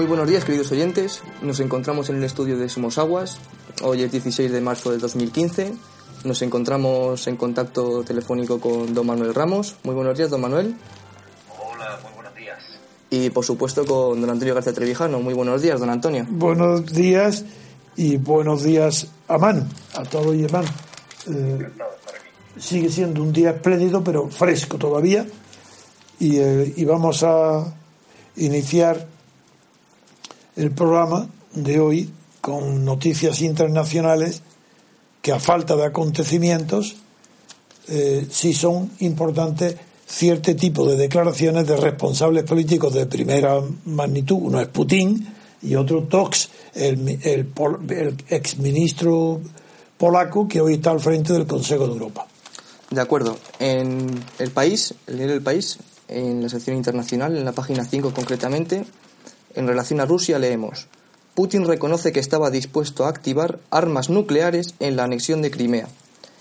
Muy buenos días, queridos oyentes. Nos encontramos en el estudio de Sumos Aguas. Hoy es 16 de marzo del 2015. Nos encontramos en contacto telefónico con don Manuel Ramos. Muy buenos días, don Manuel. Hola, muy buenos días. Y por supuesto con don Antonio García Trevijano. Muy buenos días, don Antonio. Buenos días y buenos días a Man, a todo y a Man. Encantado de estar aquí. sigue siendo un día espléndido, pero fresco todavía. Y, eh, y vamos a iniciar el programa de hoy con noticias internacionales que a falta de acontecimientos eh, sí son importantes cierto tipo de declaraciones de responsables políticos de primera magnitud. Uno es Putin y otro Tox, el, el, el exministro polaco que hoy está al frente del Consejo de Europa. De acuerdo. En el país, el diario del país, en la sección internacional, en la página 5 concretamente, en relación a Rusia leemos, Putin reconoce que estaba dispuesto a activar armas nucleares en la anexión de Crimea.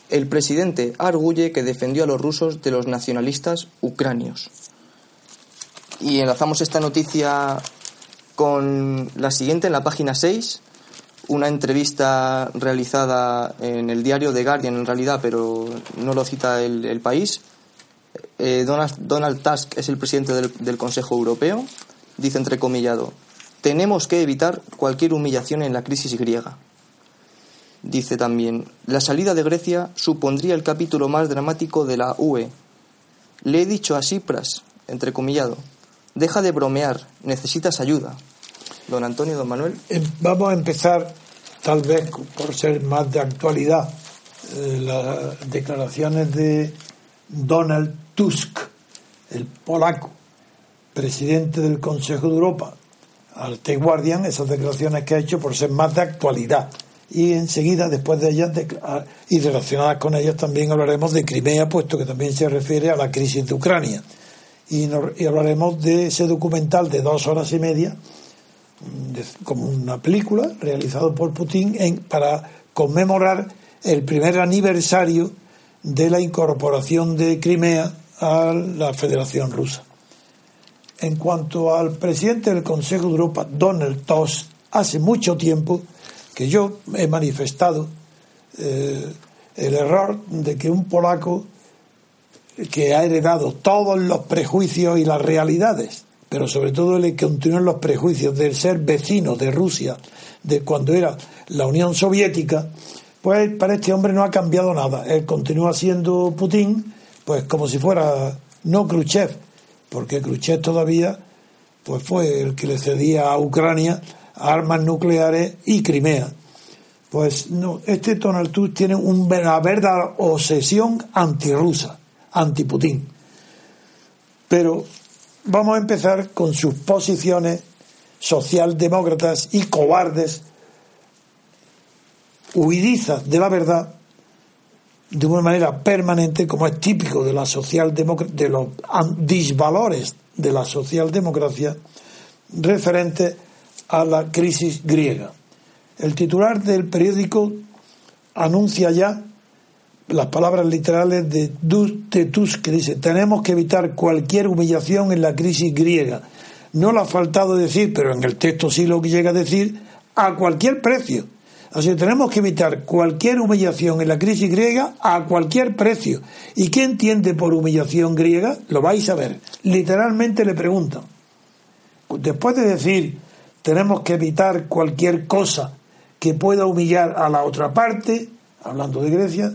El presidente arguye que defendió a los rusos de los nacionalistas ucranios. Y enlazamos esta noticia con la siguiente en la página 6, una entrevista realizada en el diario The Guardian en realidad, pero no lo cita el, país. Eh, Donald, Donald Tusk es el presidente del Consejo Europeo. Dice entrecomillado, tenemos que evitar cualquier humillación en la crisis griega. Dice también, la salida de Grecia supondría el capítulo más dramático de la UE. Le he dicho a Tsipras, entrecomillado, deja de bromear, necesitas ayuda. Don Antonio, don Manuel. Em, Vamos a empezar, tal vez por ser más de actualidad, eh, las declaraciones de Donald Tusk, el polaco, presidente del Consejo de Europa, al The Guardian, esas declaraciones que ha hecho por ser más de actualidad. Y enseguida, después de ellas, y relacionadas con ellas, también hablaremos de Crimea, puesto que también se refiere a la crisis de Ucrania. Y, hablaremos de ese documental de dos horas y media, de- como una película realizado por Putin en- para conmemorar el primer aniversario de la incorporación de Crimea a la Federación Rusa. En cuanto al presidente del Consejo de Europa, Donald Tusk, hace mucho tiempo que yo he manifestado eh, el error de que un polaco que ha heredado todos los prejuicios y las realidades, pero sobre todo el que continúan los prejuicios del ser vecino de Rusia, de cuando era la Unión Soviética, pues para este hombre no ha cambiado nada. Él continúa siendo Putin, pues como si fuera no Khrushchev, porque Khrushchev todavía pues fue el que le cedía a Ucrania armas nucleares y Crimea. Pues no, este Donald Tusk tiene un- una verdadera obsesión antirrusa, anti-Putin. Pero vamos a empezar con sus posiciones socialdemócratas y cobardes, huidizas de la verdad, de una manera permanente, como es típico de la de los disvalores de la socialdemocracia, referente a la crisis griega. El titular del periódico anuncia ya las palabras literales de, Tusk que dice tenemos que evitar cualquier humillación en la crisis griega. No le ha faltado decir, pero en el texto sí lo que llega a decir, a cualquier precio. Así que tenemos que evitar cualquier humillación en la crisis griega a cualquier precio. ¿Y qué entiende por humillación griega? Lo vais a ver. Literalmente le preguntan. Después de decir tenemos que evitar cualquier cosa que pueda humillar a la otra parte, hablando de Grecia,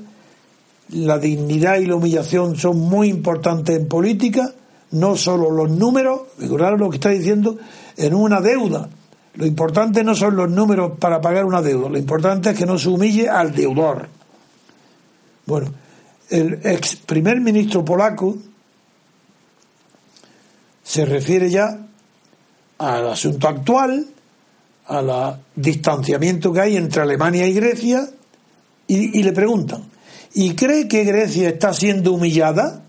la dignidad y la humillación son muy importantes en política, no solo los números, figuraros lo que está diciendo, en una deuda. Lo importante no son los números para pagar una deuda, lo importante es que no se humille al deudor. Bueno, el ex primer ministro polaco se refiere ya al asunto actual, al distanciamiento que hay entre Alemania y Grecia, y, le preguntan, ¿y cree que Grecia está siendo humillada?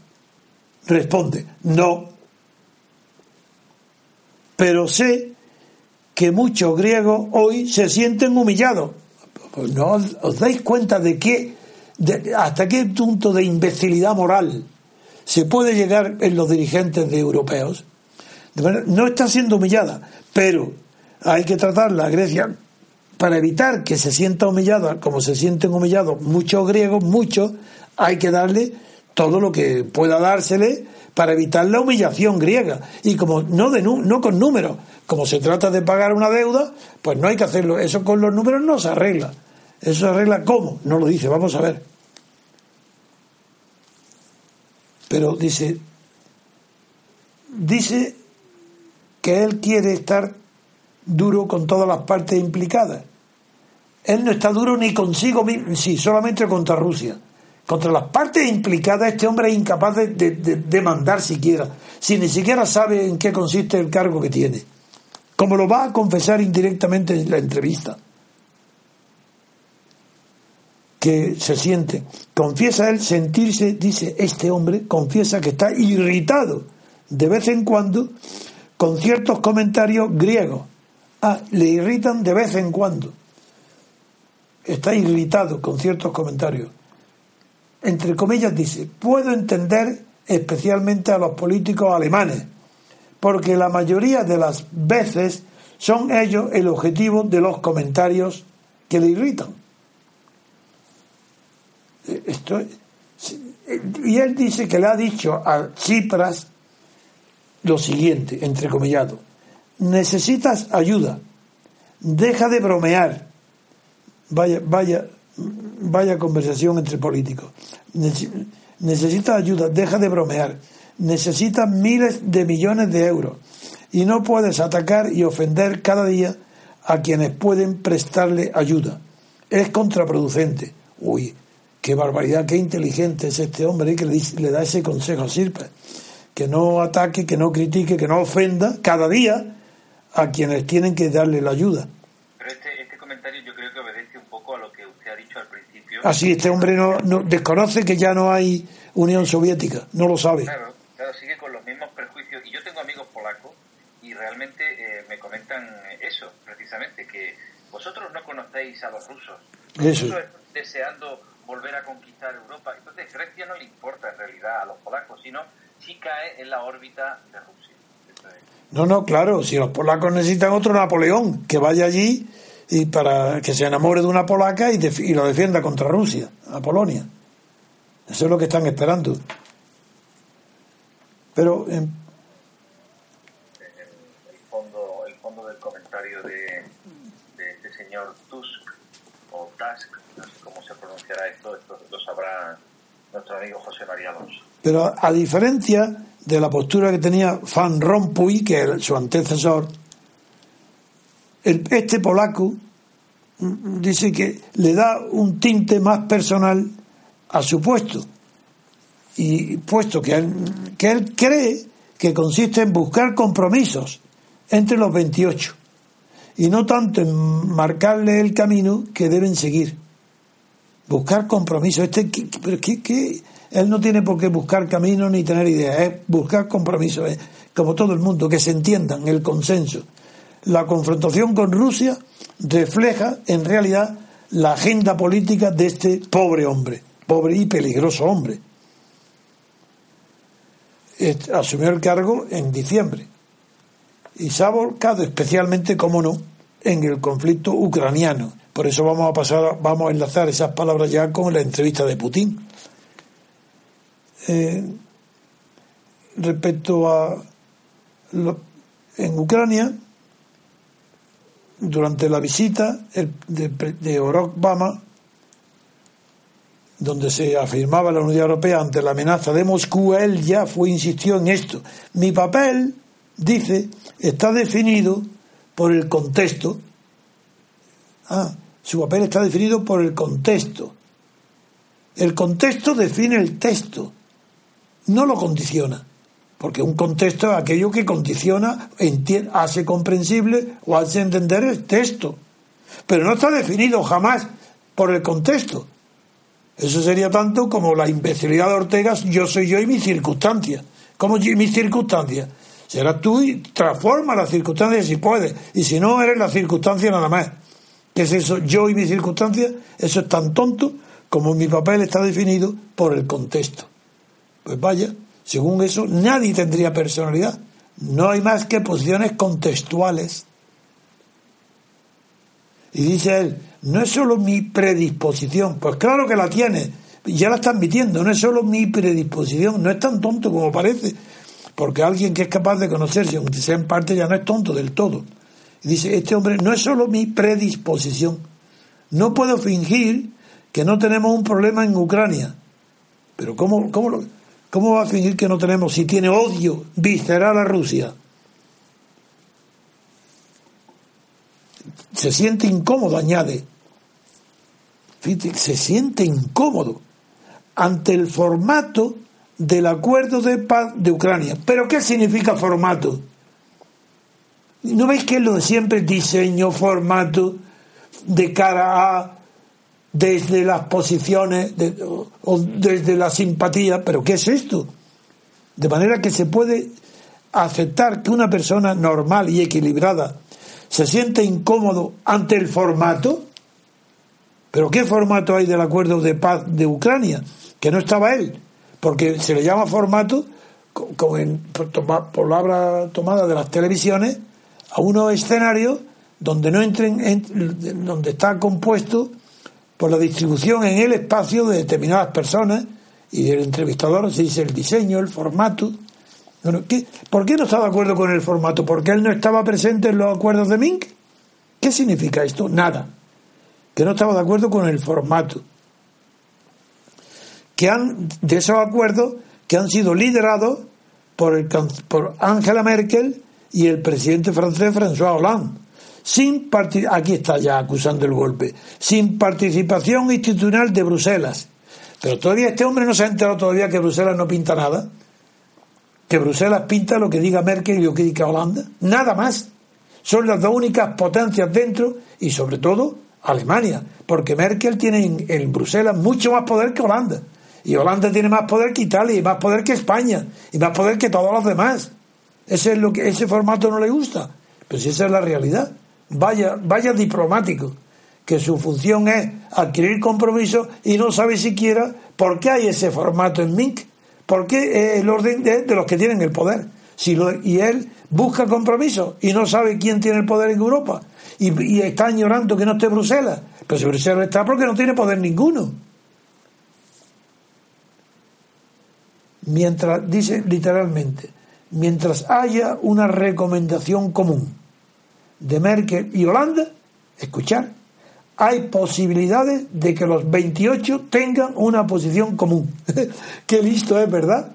Responde, no. Pero sé que muchos griegos hoy se sienten humillados. No os, dais cuenta de qué, hasta qué punto de imbecilidad moral se puede llegar en los dirigentes de europeos. De manera, no está siendo humillada, pero hay que tratar la Grecia para evitar que se sienta humillada, como se sienten humillados muchos griegos, muchos, hay que darle todo lo que pueda dársele para evitar la humillación griega. Y como no, de, no con números, como se trata de pagar una deuda, pues no hay que hacerlo. Eso con los números no se arregla. Eso se arregla cómo, no lo dice, vamos a ver. Pero dice, dice que él quiere estar duro con todas las partes implicadas. Él no está duro ni consigo mismo, sí, solamente contra Rusia. Contra las partes implicadas, este hombre es incapaz de, de, mandar siquiera, si ni siquiera sabe en qué consiste el cargo que tiene. Como lo va a confesar indirectamente en la entrevista. Que se siente. Confiesa él sentirse, dice este hombre, confiesa que está irritado de vez en cuando con ciertos comentarios griegos. Ah, le irritan de vez en cuando. Está irritado con ciertos comentarios entre comillas, dice, puedo entender especialmente a los políticos alemanes, porque la mayoría de las veces son ellos el objetivo de los comentarios que le irritan. Esto, y él dice que le ha dicho a Tsipras lo siguiente, entrecomillado, necesitas ayuda, deja de bromear. Vaya, vaya, vaya conversación entre políticos. Necesita ayuda, deja de bromear. Necesitas miles de millones de euros y no puedes atacar y ofender cada día a quienes pueden prestarle ayuda. Es contraproducente. Uy, qué barbaridad, qué inteligente es este hombre que le, da ese consejo a Sirpa. Que no ataque, que no critique, que no ofenda cada día a quienes tienen que darle la ayuda. Así este hombre no, desconoce que ya no hay Unión Soviética, no lo sabe. Claro, claro, sigue con los mismos prejuicios. Y yo tengo amigos polacos y realmente eh, me comentan eso, precisamente, que vosotros no conocéis a los rusos. Vosotros deseando volver a conquistar Europa. Entonces Grecia no le importa en realidad a los polacos, sino si cae en la órbita de Rusia. No, no, claro, si los polacos necesitan otro Napoleón, que vaya allí y para que se enamore de una polaca y, y lo defienda contra Rusia, a Polonia. Eso es lo que están esperando. Pero el, fondo, el fondo del comentario de, de este señor Tusk o Tusk, no sé cómo se pronunciará esto, esto lo sabrá nuestro amigo José María Alonso. Pero a diferencia de la postura que tenía Van Rompuy, que es su antecesor, este polaco dice que le da un tinte más personal a su puesto. Y puesto que él, que él cree que consiste en buscar compromisos entre los 28 y no tanto en marcarle el camino que deben seguir. Buscar compromisos. Este, pero que, él no tiene por qué buscar camino ni tener ideas, es buscar compromisos, como todo el mundo, que se entiendan, el consenso la confrontación con Rusia refleja en realidad la agenda política de este pobre hombre, pobre y peligroso hombre. Asumió el cargo en diciembre y se ha volcado especialmente, como no, en el conflicto ucraniano. Por eso vamos a pasar, vamos a enlazar esas palabras ya con la entrevista de Putin. Eh, respecto a en Ucrania, durante la visita de, de Obama, donde se afirmaba la Unión Europea ante la amenaza de Moscú, él ya fue insistió en esto. Mi papel, dice, está definido por el contexto. Ah, su papel está definido por el contexto. El contexto define el texto, no lo condiciona. Porque un contexto es aquello que condiciona, hace comprensible o hace entender el texto. Pero no está definido jamás por el contexto. Eso sería tanto como la imbecilidad de Ortega, yo soy yo y mis circunstancias. ¿Cómo mis circunstancias? Serás tú y transforma las circunstancias si puedes. Y si no, eres la circunstancia nada más. ¿Qué es eso? Yo y mis circunstancias, eso es tan tonto como mi papel está definido por el contexto. Pues vaya, según eso, nadie tendría personalidad. No hay más que posiciones contextuales. Y dice él, no es solo mi predisposición, pues claro que la tiene, ya la está admitiendo, no es solo mi predisposición, no es tan tonto como parece, porque alguien que es capaz de conocerse, aunque sea en parte, ya no es tonto del todo. Y dice, este hombre no es solo mi predisposición, no puedo fingir que no tenemos un problema en Ucrania. Pero ¿cómo, cómo, cómo va a fingir que no tenemos si tiene odio visceral a Rusia? Se siente incómodo, añade. Se siente incómodo ante el formato del acuerdo de paz de Ucrania. ¿Pero qué significa formato? ¿No veis que lo siempre diseño, formato, de cara a, desde las posiciones o desde la simpatía? ¿Pero qué es esto? De manera que se puede aceptar que una persona normal y equilibrada se siente incómodo ante el formato. ¿Pero qué formato hay del acuerdo de paz de Ucrania? Que no estaba él porque se le llama formato, como en palabra tomada de las televisiones, a unos escenarios donde no entren, donde está compuesto por la distribución en el espacio de determinadas personas y el entrevistador se dice el diseño, el formato. ¿Por qué no está de acuerdo con el formato? ¿Porque él no estaba presente en los acuerdos de Mink? ¿Qué significa esto? Nada. Que no estaba de acuerdo con el formato que han, de esos acuerdos que han sido liderados por, el, por Angela Merkel y el presidente francés François Hollande. Sin aquí está ya acusando el golpe, sin participación institucional de Bruselas. Pero todavía este hombre no se ha enterado todavía que Bruselas no pinta nada, que Bruselas pinta lo que diga Merkel y lo que diga Holanda, nada más. Son las dos únicas potencias dentro y sobre todo Alemania, porque Merkel tiene en Bruselas mucho más poder que Holanda. Y Holanda tiene más poder que Italia, y más poder que España, y más poder que todos los demás. Ese es lo que ese formato no le gusta. Pero si esa es la realidad. Vaya, vaya diplomático, que su función es adquirir compromiso y no sabe siquiera por qué hay ese formato en MINC, por qué el orden de, los que tienen el poder. Si y él busca compromiso y no sabe quién tiene el poder en Europa y, y está añorando que no esté Bruselas. Pero si Bruselas está porque no tiene poder ninguno. mientras, dice literalmente, mientras haya una recomendación común de Merkel y Holanda, escuchar, hay posibilidades de que los 28 tengan una posición común. Qué listo es, ¿verdad?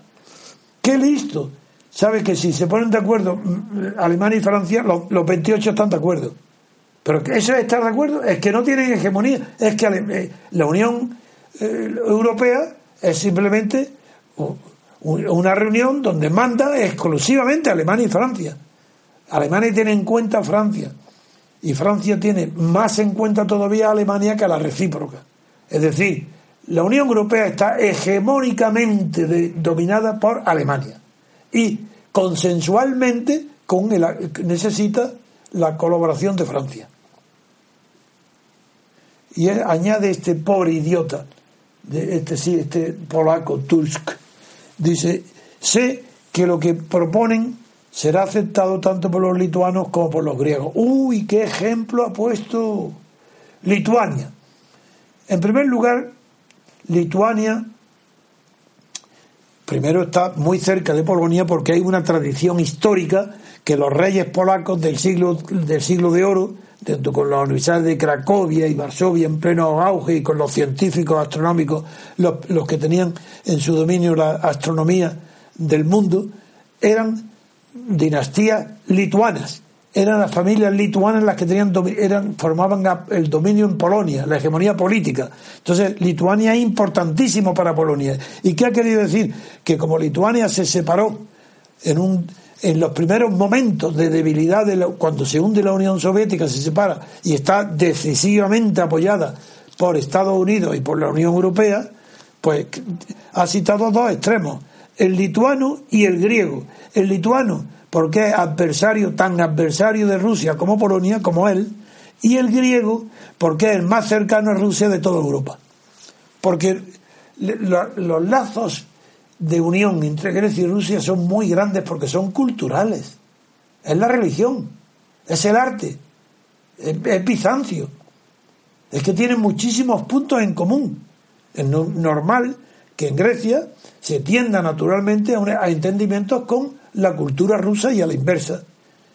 Qué listo. Sabe que si se ponen de acuerdo mm, Alemania y Francia, los, 28 están de acuerdo. Pero eso es estar de acuerdo, es que no tienen hegemonía, es que eh, la Unión eh, Europea es simplemente una reunión donde manda exclusivamente Alemania y Francia. Alemania tiene en cuenta a Francia y Francia tiene más en cuenta todavía a Alemania que a la recíproca. Es decir, la Unión Europea está hegemónicamente dominada por Alemania y consensualmente con necesita la colaboración de Francia. Y añade este pobre idiota, de este, sí, este polaco, Tusk, Dice, sé que lo que proponen será aceptado tanto por los lituanos como por los griegos. Uy, qué ejemplo ha puesto Lituania. En primer lugar, Lituania primero está muy cerca de Polonia porque hay una tradición histórica que los reyes polacos del siglo, del siglo de oro, junto con la Universidad de Cracovia y Varsovia en pleno auge y con los científicos astronómicos, los, los que tenían en su dominio la astronomía del mundo, eran dinastías lituanas. Eran las familias lituanas las que tenían eran formaban el dominio en Polonia, la hegemonía política. Entonces, Lituania es importantísimo para Polonia. ¿Y qué ha querido decir? Que como Lituania se separó en un en los primeros momentos de debilidad, de cuando se hunde la Unión Soviética, se separa y está decisivamente apoyada por Estados Unidos y por la Unión Europea, pues ha citado dos extremos, el lituano y el griego. El lituano, porque es adversario, tan adversario de Rusia como Polonia, como él, y el griego, porque es el más cercano a Rusia de toda Europa. Porque los lazos de unión entre Grecia y Rusia son muy grandes porque son culturales. Es la religión, es el arte, es, Bizancio. Es que tienen muchísimos puntos en común. Es normal que en Grecia se tienda naturalmente a, entendimientos con la cultura rusa y a la inversa.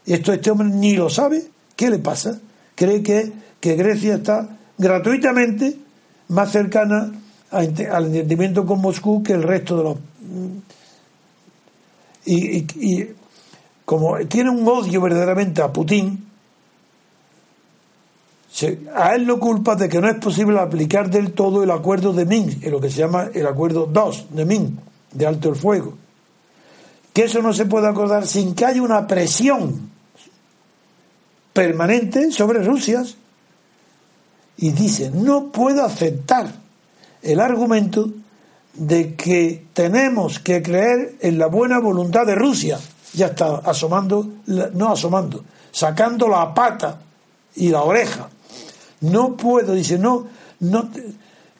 Esto este hombre ni lo sabe. ¿Qué le pasa? Cree que, que Grecia está gratuitamente más cercana al entendimiento con Moscú que el resto de los... Y, y como tiene un odio verdaderamente a Putin, a él lo culpa de que no es posible aplicar del todo el acuerdo de Minsk, lo que se llama el acuerdo 2 de Minsk, de alto el fuego. Que eso no se puede acordar sin que haya una presión permanente sobre Rusia. Y dice, no puedo aceptar el argumento de que tenemos que creer en la buena voluntad de Rusia. Ya está asomando, no asomando, sacando la pata y la oreja no puedo, dice, no, no,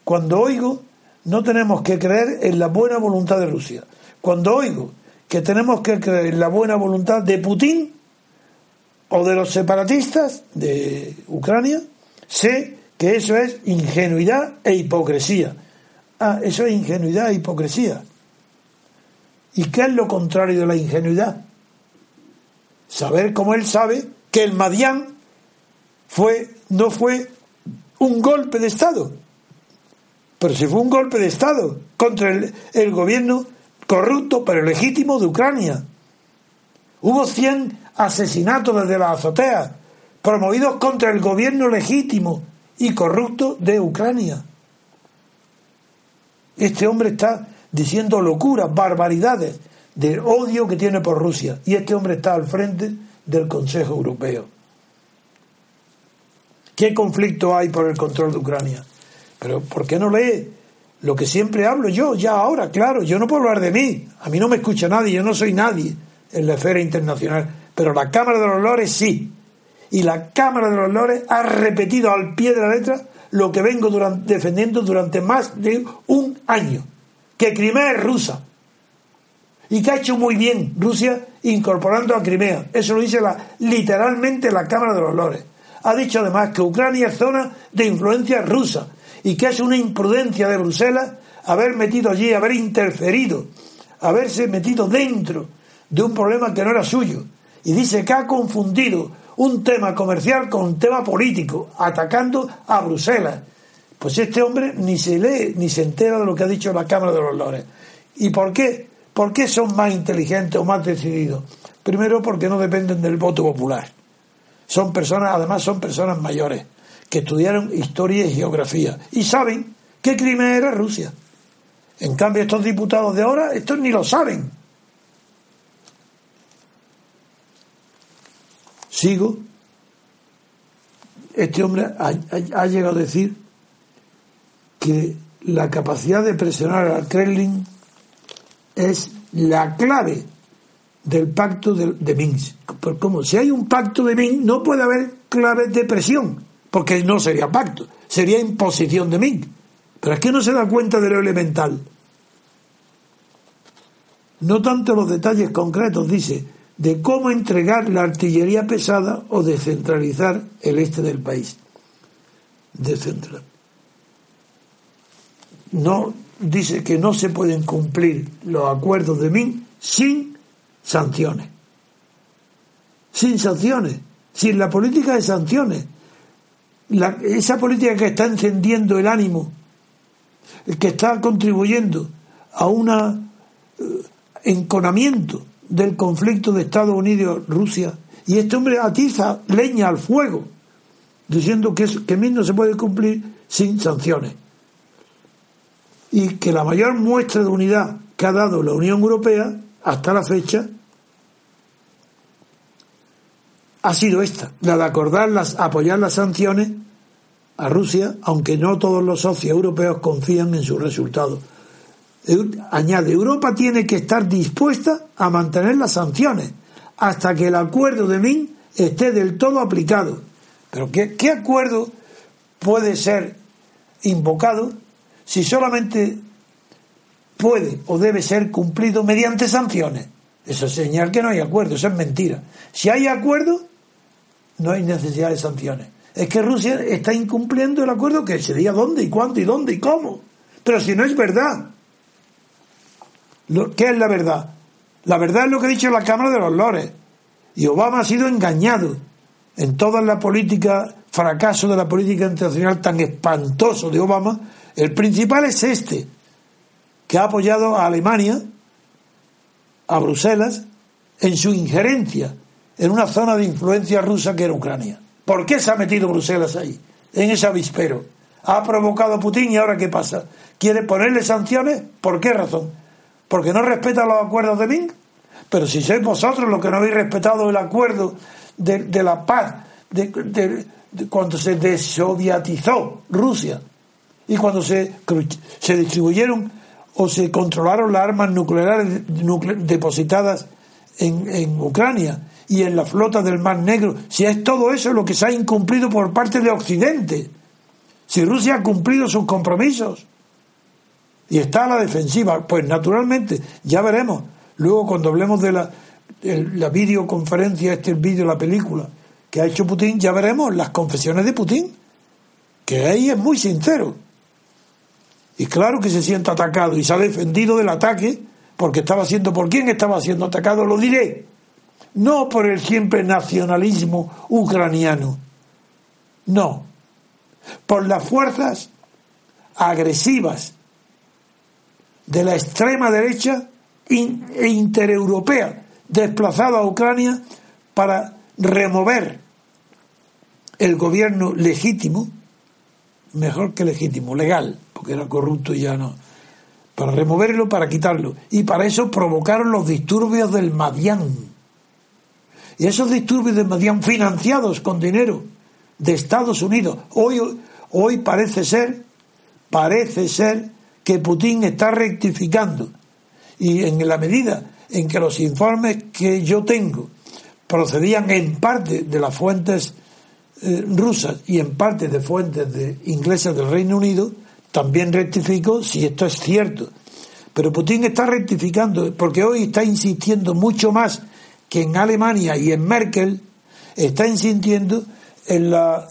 cuando oigo, no tenemos que creer en la buena voluntad de Rusia. Cuando oigo que tenemos que creer en la buena voluntad de Putin o de los separatistas de Ucrania, sé que eso es ingenuidad e hipocresía. Ah, eso es ingenuidad e hipocresía. ¿Y qué es lo contrario de la ingenuidad? Saber como él sabe que el Madián fue, no fue un golpe de Estado. Pero si fue un golpe de Estado contra el, gobierno corrupto pero legítimo de Ucrania. Hubo 100 asesinatos desde la azotea promovidos contra el gobierno legítimo y corrupto de Ucrania. Este hombre está diciendo locuras, barbaridades del odio que tiene por Rusia. Y este hombre está al frente del Consejo Europeo. ¿Qué conflicto hay por el control de Ucrania? Pero ¿por qué no lee lo que siempre hablo yo, ya ahora? Claro, yo no puedo hablar de mí. A mí no me escucha nadie, yo no soy nadie en la esfera internacional. Pero la Cámara de los Lores sí. Y la Cámara de los Lores ha repetido al pie de la letra lo que vengo defendiendo durante más de un año. Que Crimea es rusa. Y que ha hecho muy bien Rusia incorporando a Crimea. Eso lo dice la, literalmente la Cámara de los Lores ha dicho además que Ucrania es zona de influencia rusa y que es una imprudencia de Bruselas haber metido allí, haber interferido, haberse metido dentro de un problema que no era suyo. Y dice que ha confundido un tema comercial con un tema político, atacando a Bruselas. Pues este hombre ni se lee ni se entera de lo que ha dicho la Cámara de los Lores. ¿Y por qué? ¿Por qué son más inteligentes o más decididos? Primero porque no dependen del voto popular. Son personas, además son personas mayores, que estudiaron historia y geografía y saben qué crimen era Rusia. En cambio, estos diputados de ahora, estos ni lo saben. Sigo. Este hombre ha, llegado a decir que la capacidad de presionar al Kremlin es la clave del pacto de, Minsk. Como si hay un pacto de Minsk, no puede haber claves de presión, porque no sería pacto, sería imposición de Minsk. Pero es que no se da cuenta de lo elemental. No tanto los detalles concretos, dice, de cómo entregar la artillería pesada o descentralizar el este del país. Descentral. No dice que no se pueden cumplir los acuerdos de Minsk sin sanciones. Sin sanciones, sin la política de sanciones. esa política que está encendiendo el ánimo, que está contribuyendo a un eh, enconamiento del conflicto de Estados Unidos-Rusia, y este hombre atiza leña al fuego, diciendo que, es, que no se puede cumplir sin sanciones. Y que la mayor muestra de unidad que ha dado la Unión Europea hasta la fecha ha sido esta, la de acordar las, apoyar las sanciones a Rusia, aunque no todos los socios europeos confían en sus resultados. Añade, Europa tiene que estar dispuesta a mantener las sanciones hasta que el acuerdo de Minsk esté del todo aplicado. Pero ¿qué, qué acuerdo puede ser invocado si solamente puede o debe ser cumplido mediante sanciones? Eso es señal que no hay acuerdo, eso es mentira. Si hay acuerdo, no hay necesidad de sanciones. es que Rusia está incumpliendo el acuerdo que se dónde y cuándo y dónde y cómo. Pero si no es verdad. ¿Qué es la verdad? La verdad es lo que ha dicho la Cámara de los Lores. Y Obama ha sido engañado en toda la política, fracaso de la política internacional tan espantoso de Obama. El principal es este, que ha apoyado a Alemania, a Bruselas, en su injerencia en una zona de influencia rusa que era Ucrania. ¿Por qué se ha metido Bruselas ahí? En ese avispero. Ha provocado Putin y ahora ¿qué pasa? ¿Quiere ponerle sanciones? ¿Por qué razón? ¿Porque no respeta los acuerdos de Minsk? Pero si sois vosotros los que no habéis respetado el acuerdo de, la paz, de, cuando se desoviatizó Rusia y cuando se, se distribuyeron o se controlaron las armas nucleares depositadas en, en Ucrania y en la flota del Mar Negro, si es todo eso lo que se ha incumplido por parte de Occidente, si Rusia ha cumplido sus compromisos y está a la defensiva, pues naturalmente ya veremos. Luego cuando hablemos de la, videoconferencia, este vídeo, la película que ha hecho Putin, ya veremos las confesiones de Putin, que ahí es muy sincero. Y claro que se siente atacado y se ha defendido del ataque porque estaba siendo, ¿por quién estaba siendo atacado? Lo diré no por el siempre nacionalismo ucraniano, no, por las fuerzas agresivas de la extrema derecha e intereuropea desplazada a Ucrania para remover el gobierno legítimo, mejor que legítimo, legal, porque era corrupto y ya no, para removerlo, para quitarlo. Y para eso provocaron los disturbios del Madián y esos disturbios de financiados con dinero de Estados Unidos, hoy, hoy parece ser, parece ser que Putin está rectificando. Y en la medida en que los informes que yo tengo procedían en parte de las fuentes eh, rusas y en parte de fuentes de inglesas del Reino Unido, también rectifico si esto es cierto. Pero Putin está rectificando porque hoy está insistiendo mucho más que en Alemania y en Merkel está insistiendo en la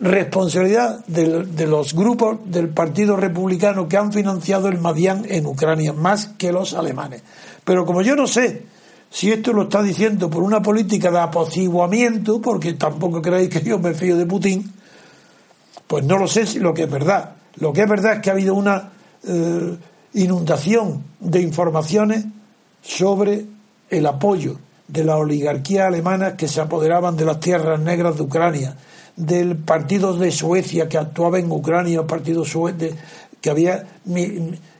responsabilidad de, los grupos del Partido Republicano que han financiado el Madián en Ucrania, más que los alemanes. Pero como yo no sé si esto lo está diciendo por una política de apaciguamiento, porque tampoco creéis que yo me fío de Putin, pues no lo sé si lo que es verdad. Lo que es verdad es que ha habido una eh, inundación de informaciones sobre el apoyo de la oligarquía alemana que se apoderaban de las tierras negras de Ucrania, del partido de Suecia que actuaba en Ucrania, el partido sueco que había,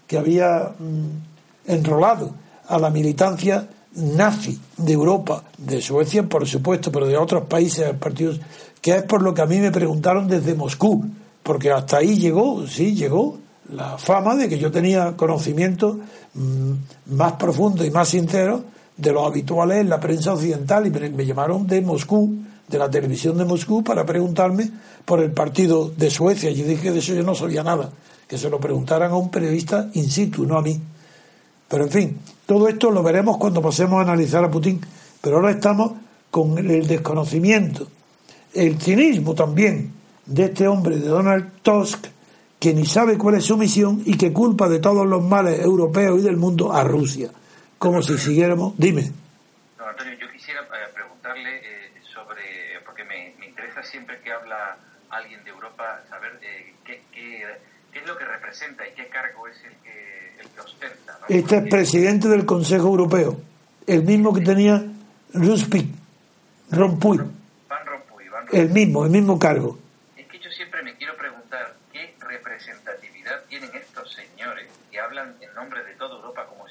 que había mm, enrolado a la militancia nazi de Europa, de Suecia por supuesto, pero de otros países, partidos, que es por lo que a mí me preguntaron desde Moscú, porque hasta ahí llegó, sí, llegó la fama de que yo tenía conocimiento mm, más profundo y más sincero de los habituales en la prensa occidental y me, llamaron de Moscú, de la televisión de Moscú, para preguntarme por el partido de Suecia. Y dije de eso yo no sabía nada, que se lo preguntaran a un periodista in situ, no a mí. Pero en fin, todo esto lo veremos cuando pasemos a analizar a Putin. Pero ahora estamos con el desconocimiento, el cinismo también de este hombre, de Donald Tusk, que ni sabe cuál es su misión y que culpa de todos los males europeos y del mundo a Rusia como si siguiéramos. Dime. Yo quisiera eh, preguntarle eh, sobre, porque me, interesa siempre que habla alguien de Europa, saber eh, qué, qué, qué, es lo que representa y qué cargo es el que, el que ostenta. Este es presidente del Consejo Europeo, el mismo que tenía Ruspik, Rompuy. Van Rompuy, Van Rompuy. El mismo, el mismo cargo. Es que yo siempre me quiero preguntar qué representatividad tienen estos señores que hablan en nombre de toda Europa como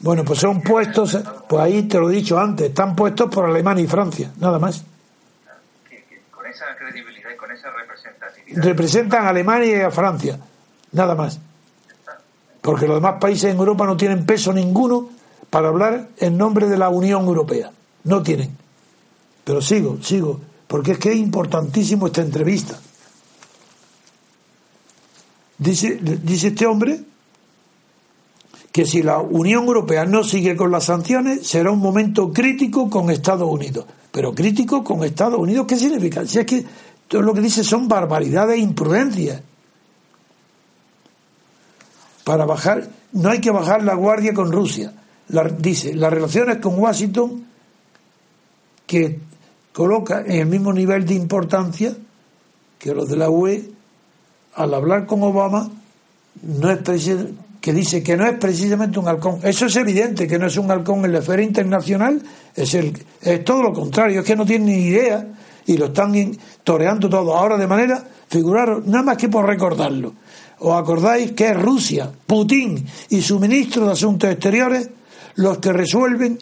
bueno, pues son puestos, pues ahí te lo he dicho antes, están puestos por Alemania y Francia, nada más. Esa credibilidad y con esa representatividad. Representan a Alemania y a Francia, nada más. Porque los demás países en Europa no tienen peso ninguno para hablar en nombre de la Unión Europea. No tienen. Pero sigo, sigo, porque es que es importantísimo esta entrevista. Dice, dice este hombre que si la Unión Europea no sigue con las sanciones, será un momento crítico con Estados Unidos. Pero crítico con Estados Unidos, ¿qué significa? Si es que todo lo que dice son barbaridades e imprudencias. Para bajar, no hay que bajar la guardia con Rusia. dice, las relaciones con Washington, que coloca en el mismo nivel de importancia que los de la UE, al hablar con Obama, no es que dice que no es precisamente un halcón. Eso es evidente, que no es un halcón en la esfera internacional, es, el, es todo lo contrario, es que no tiene ni idea y lo están toreando todo. Ahora de manera, figuraros, nada más que por recordarlo. ¿Os acordáis que es Rusia, Putin y su ministro de Asuntos Exteriores los que resuelven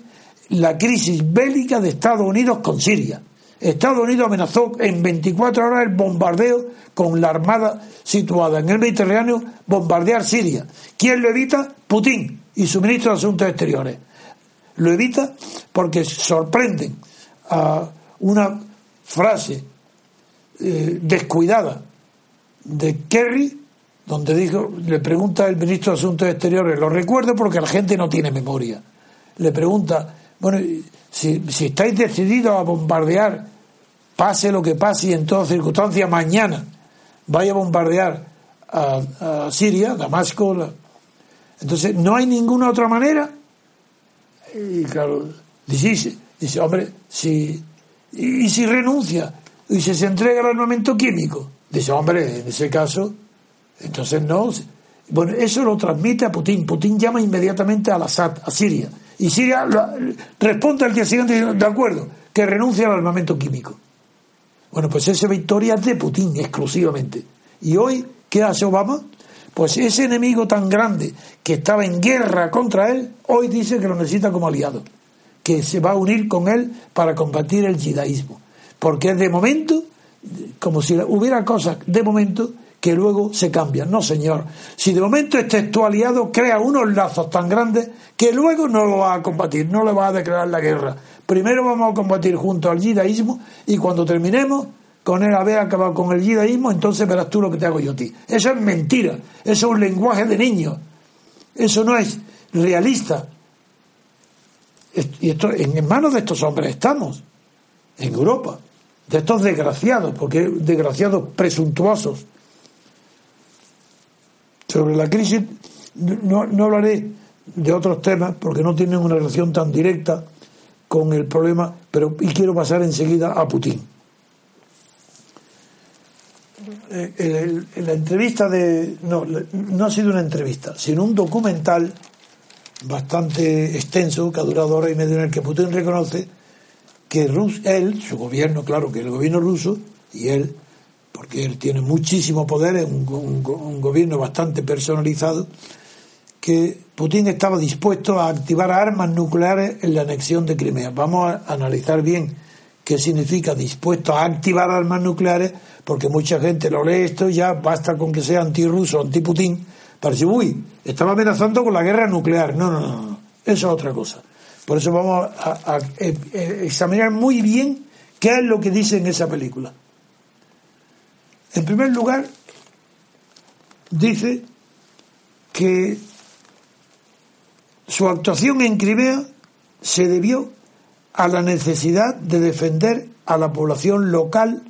la crisis bélica de Estados Unidos con Siria? Estados Unidos amenazó en 24 horas el bombardeo con la armada situada en el Mediterráneo, bombardear Siria. ¿Quién lo evita? Putin y su ministro de Asuntos Exteriores. Lo evita porque sorprenden a una frase eh, descuidada de Kerry, donde dijo, le pregunta el ministro de Asuntos Exteriores, lo recuerdo porque la gente no tiene memoria. Le pregunta, bueno, si, si estáis decididos a bombardear pase lo que pase y en todas circunstancias, mañana vaya a bombardear a, Siria, Damasco. Entonces, no hay ninguna otra manera. Y claro, dice, dice hombre, si, y, si renuncia y si se entrega el armamento químico, dice, hombre, en ese caso, entonces no. Bueno, eso lo transmite a Putin. Putin llama inmediatamente al Assad, a Siria. Y Siria responde al día siguiente de acuerdo, que renuncia al armamento químico. Bueno, pues esa victoria es de Putin exclusivamente. ¿Y hoy qué hace Obama? Pues ese enemigo tan grande que estaba en guerra contra él, hoy dice que lo necesita como aliado, que se va a unir con él para combatir el yidaísmo. Porque de momento, como si hubiera cosas de momento que luego se cambian. No, señor. Si de momento este tu aliado, crea unos lazos tan grandes que luego no lo va a combatir, no le va a declarar la guerra primero vamos a combatir junto al yidaísmo y cuando terminemos con él haber acabado con el yidaísmo, entonces verás tú lo que te hago yo a ti. Eso es mentira, eso es un lenguaje de niño, eso no es realista. Y esto, en manos de estos hombres estamos, en Europa, de estos desgraciados, porque desgraciados presuntuosos. Sobre la crisis no, no hablaré de otros temas porque no tienen una relación tan directa con el problema, pero y quiero pasar enseguida a Putin. Eh, la entrevista de. No, no ha sido una entrevista, sino un documental bastante extenso que ha durado hora y media en el que Putin reconoce que Rus, él, su gobierno, claro que el gobierno ruso, y él, porque él tiene muchísimo poder, es un gobierno bastante personalizado, que Putin estaba dispuesto a activar armas nucleares en la anexión de Crimea. Vamos a analizar bien qué significa dispuesto a activar armas nucleares, porque mucha gente lo lee esto y ya basta con que sea antirruso, anti-Putin, para decir, uy, estaba amenazando con la guerra nuclear. No, no, no, no, eso es otra cosa. Por eso vamos a, a eh, eh, examinar muy bien qué es lo que dice en esa película. En primer lugar, dice que su actuación en Crimea se debió a la necesidad de defender a la población local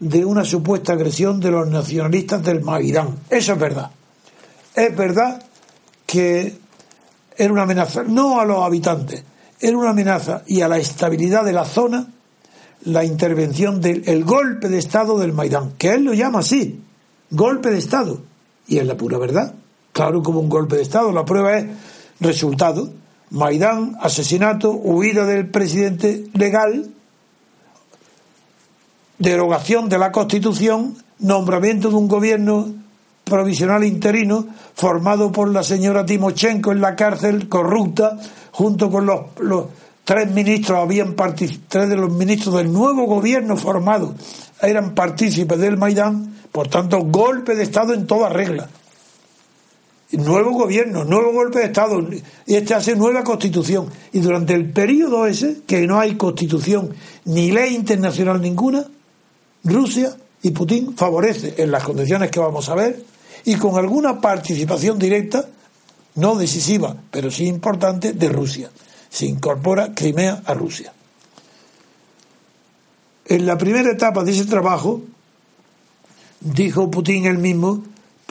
de una supuesta agresión de los nacionalistas del Maidán. Eso es verdad. Es verdad que era una amenaza, no a los habitantes, era una amenaza y a la estabilidad de la zona la intervención del golpe de Estado del Maidán, que él lo llama así, golpe de Estado, y es la pura verdad claro como un golpe de Estado. La prueba es resultado. Maidán, asesinato, huida del presidente legal, derogación de la Constitución, nombramiento de un gobierno provisional interino formado por la señora Timochenko en la cárcel corrupta, junto con los, los tres ministros, habían tres de los ministros del nuevo gobierno formado eran partícipes del Maidán, por tanto, golpe de Estado en toda regla nuevo gobierno, nuevo golpe de Estado, y este hace nueva constitución. Y durante el periodo ese, que no hay constitución ni ley internacional ninguna, Rusia y Putin favorece en las condiciones que vamos a ver y con alguna participación directa, no decisiva, pero sí importante, de Rusia. Se incorpora Crimea a Rusia. En la primera etapa de ese trabajo, dijo Putin él mismo,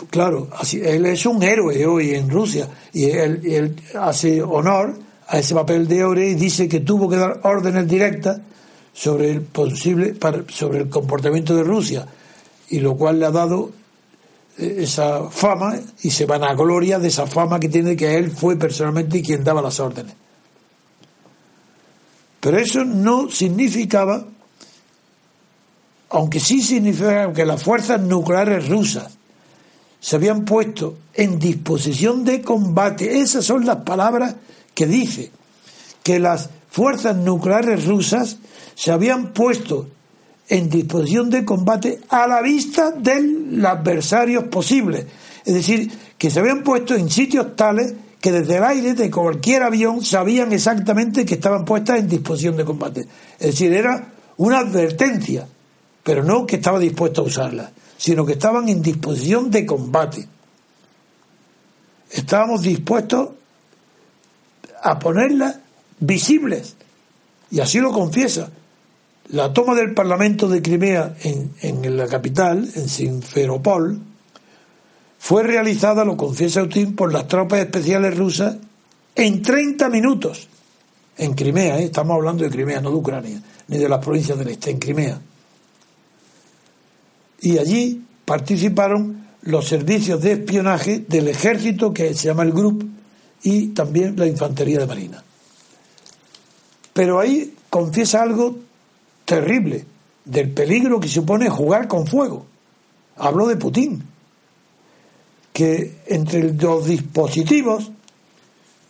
claro, él es un héroe hoy en Rusia y él, hace honor a ese papel de héroe y dice que tuvo que dar órdenes directas sobre el posible sobre el comportamiento de Rusia y lo cual le ha dado eh, esa fama y se van a gloria de esa fama que tiene que él fue personalmente quien daba las órdenes. Pero eso no significaba, aunque sí significaba que las fuerzas nucleares rusas se habían puesto en disposición de combate, esas son las palabras que dice, que las fuerzas nucleares rusas se habían puesto en disposición de combate a la vista del adversario posible. Es decir, que se habían puesto en sitios tales que desde el aire de cualquier avión sabían exactamente que estaban puestas en disposición de combate. Es decir, era una advertencia, pero no que estaba dispuesto a usarla, sino que estaban en disposición de combate. Estábamos dispuestos a ponerlas visibles, y así lo confiesa la toma del Parlamento de Crimea en, la capital, en Sinferopol, fue realizada, lo confiesa Putin, por las tropas especiales rusas en 30 minutos. En Crimea, ¿eh? estamos hablando de Crimea, no de Ucrania, ni de las provincias del este, en Crimea. Y allí participaron los servicios de espionaje del ejército que se llama el GRUP y también la infantería de marina. Pero ahí confiesa algo terrible del peligro que supone jugar con fuego. Hablo de Putin, que entre los dispositivos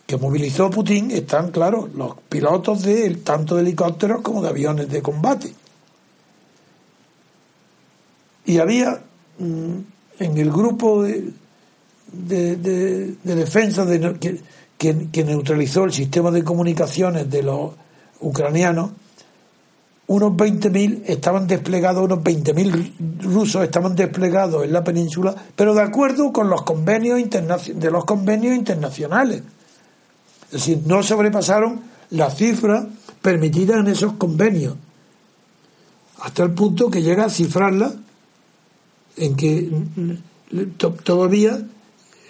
que movilizó Putin están, claro, los pilotos de tanto de helicópteros como de aviones de combate. Y había mm, en el grupo de, de, defensa de, que, que neutralizó el sistema de comunicaciones de los ucranianos, unos 20.000 estaban desplegados, unos 20.000 rusos estaban desplegados en la península, pero de acuerdo con los convenios de los convenios internacionales. Es decir, no sobrepasaron las cifras permitidas en esos convenios, hasta el punto que llega a cifrarla en que mm, mm, todavía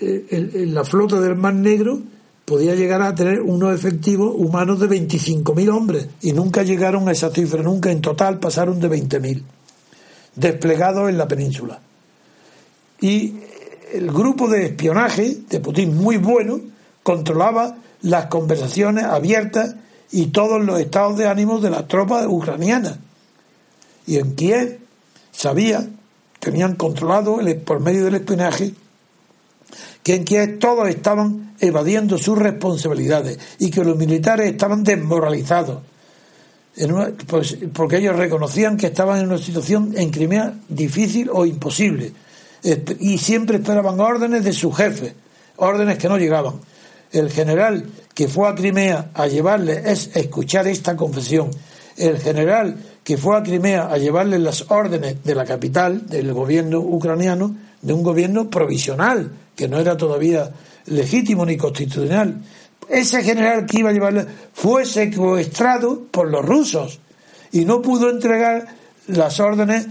eh, la flota del Mar Negro podía llegar a tener unos efectivos humanos de 25.000 hombres y nunca llegaron a esa cifra, nunca en total pasaron de 20.000 desplegados en la península. Y el grupo de espionaje de Putin, muy bueno, controlaba las conversaciones abiertas y todos los estados de ánimo de las tropas ucranianas. Y en Kiev sabía, tenían controlado por medio del espionaje que en Kiev todos estaban evadiendo sus responsabilidades y que los militares estaban desmoralizados. Pues, porque ellos reconocían que estaban en una situación en Crimea difícil o imposible y siempre esperaban órdenes de sus jefes, órdenes que no llegaban. El general que fue a Crimea a llevarle es escuchar esta confesión. El general que fue a Crimea a llevarle las órdenes de la capital, del gobierno ucraniano, de un gobierno provisional, que no era todavía legítimo ni constitucional. Ese general que iba a llevarle fue secuestrado por los rusos y no pudo entregar las órdenes.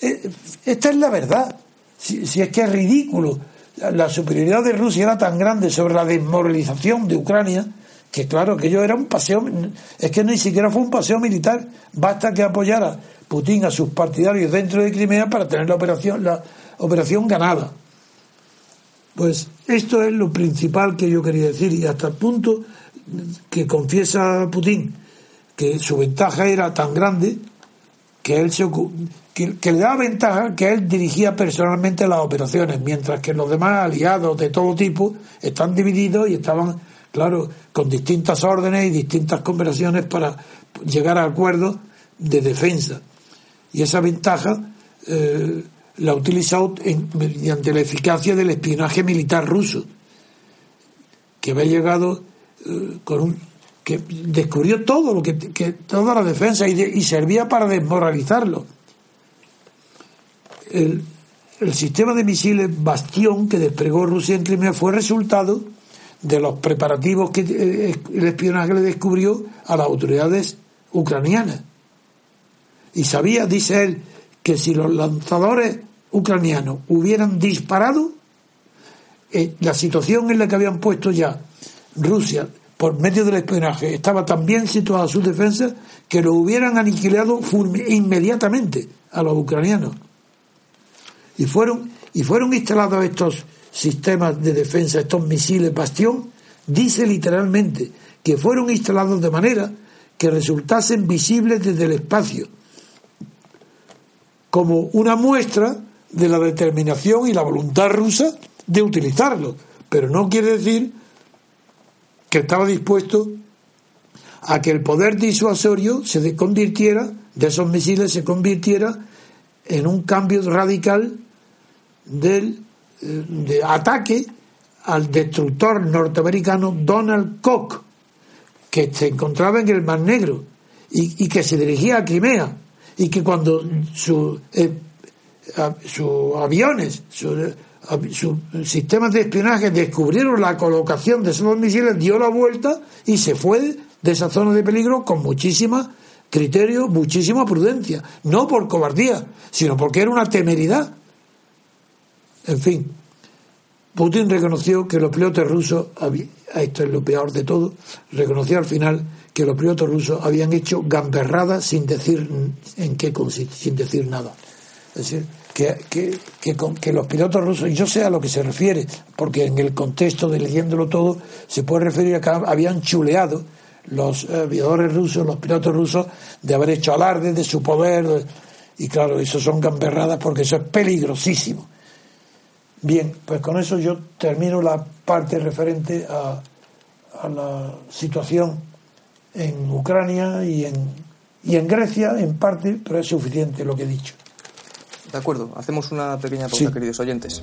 Eh, esta es la verdad. Si, es que es ridículo. La, superioridad de Rusia era tan grande sobre la desmoralización de Ucrania que claro que ello era un paseo, es que ni siquiera fue un paseo militar, basta que apoyara Putin a sus partidarios dentro de Crimea para tener la operación, la operación ganada. Pues esto es lo principal que yo quería decir y hasta el punto que confiesa Putin que su ventaja era tan grande que él se que, que, le da ventaja que él dirigía personalmente las operaciones, mientras que los demás aliados de todo tipo están divididos y estaban, claro, con distintas órdenes y distintas conversaciones para llegar a acuerdos de defensa. Y esa ventaja eh, la ha utilizado mediante la eficacia del espionaje militar ruso, que había llegado eh, con un que descubrió todo lo que, toda la defensa y, servía para desmoralizarlo. El, sistema de misiles Bastión que desplegó Rusia en Crimea fue resultado de los preparativos que eh, el espionaje le descubrió a las autoridades ucranianas. y sabía, dice él, que si los lanzadores ucranianos hubieran disparado, eh, la situación en la que habían puesto ya Rusia por medio del espionaje estaba tan bien situada su defensa que lo hubieran aniquilado inmediatamente a los ucranianos. Y fueron, y fueron instalados estos sistemas de defensa, estos misiles Bastión, dice literalmente que fueron instalados de manera que resultasen visibles desde el espacio, como una muestra de la determinación y la voluntad rusa de utilizarlo. Pero no quiere decir que estaba dispuesto a que el poder disuasorio se convirtiera, de esos misiles se convirtiera en un cambio radical del de ataque al destructor norteamericano Donald Koch, que se encontraba en el Mar Negro y, que se dirigía a Crimea y que cuando sus eh, aviones, sus sistemas de espionaje descubrieron la colocación de esos misiles, dio la vuelta y se fue de esa zona de peligro con muchísima criterio, muchísima prudencia, no por cobardía, sino porque era una temeridad. En fin, Putin reconoció que los pilotos rusos, esto es lo peor de todo, reconoció al final que los pilotos rusos habían hecho gamberradas sin decir en qué consiste, sin decir nada. Es decir, que, que, que, los pilotos rusos, yo sé a lo que se refiere, porque en el contexto de leyéndolo todo se puede referir a que habían chuleado los aviadores rusos, los pilotos rusos, de haber hecho alarde de su poder. Y claro, eso son gamberradas porque eso es peligrosísimo. Bien, pues con eso yo termino la parte referente a, a la situación en Ucrania y en, y en Grecia, en parte, pero es suficiente lo que he dicho. De acuerdo, hacemos una pequeña pausa, queridos oyentes.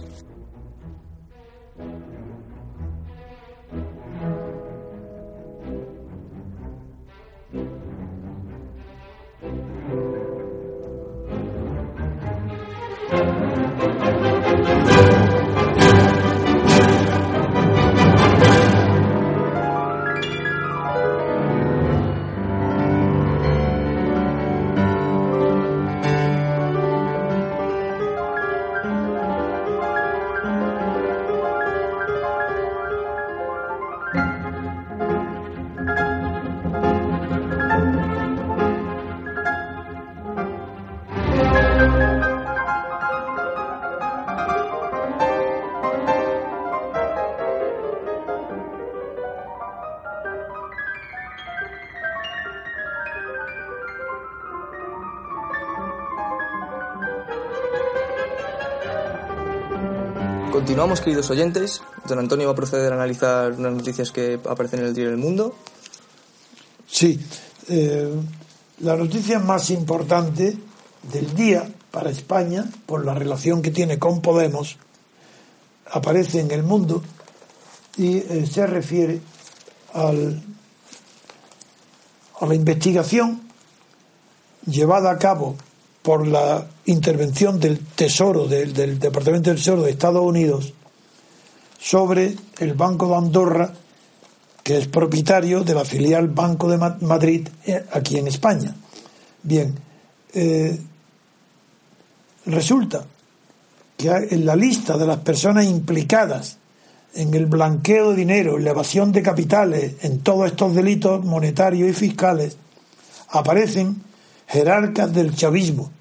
Continuamos, queridos oyentes. Don Antonio va a proceder a analizar unas noticias que aparecen en el diario del Mundo. Sí, eh, la noticia más importante del día para España, por la relación que tiene con Podemos, aparece en el mundo y eh, se refiere al, a la investigación llevada a cabo por la intervención del Tesoro, del, Departamento del Tesoro de Estados Unidos, sobre el Banco de Andorra, que es propietario de la filial Banco de Madrid eh, aquí en España. Bien, eh, resulta que en la lista de las personas implicadas en el blanqueo de dinero, en la evasión de capitales, en todos estos delitos monetarios y fiscales, aparecen jerarcas del chavismo,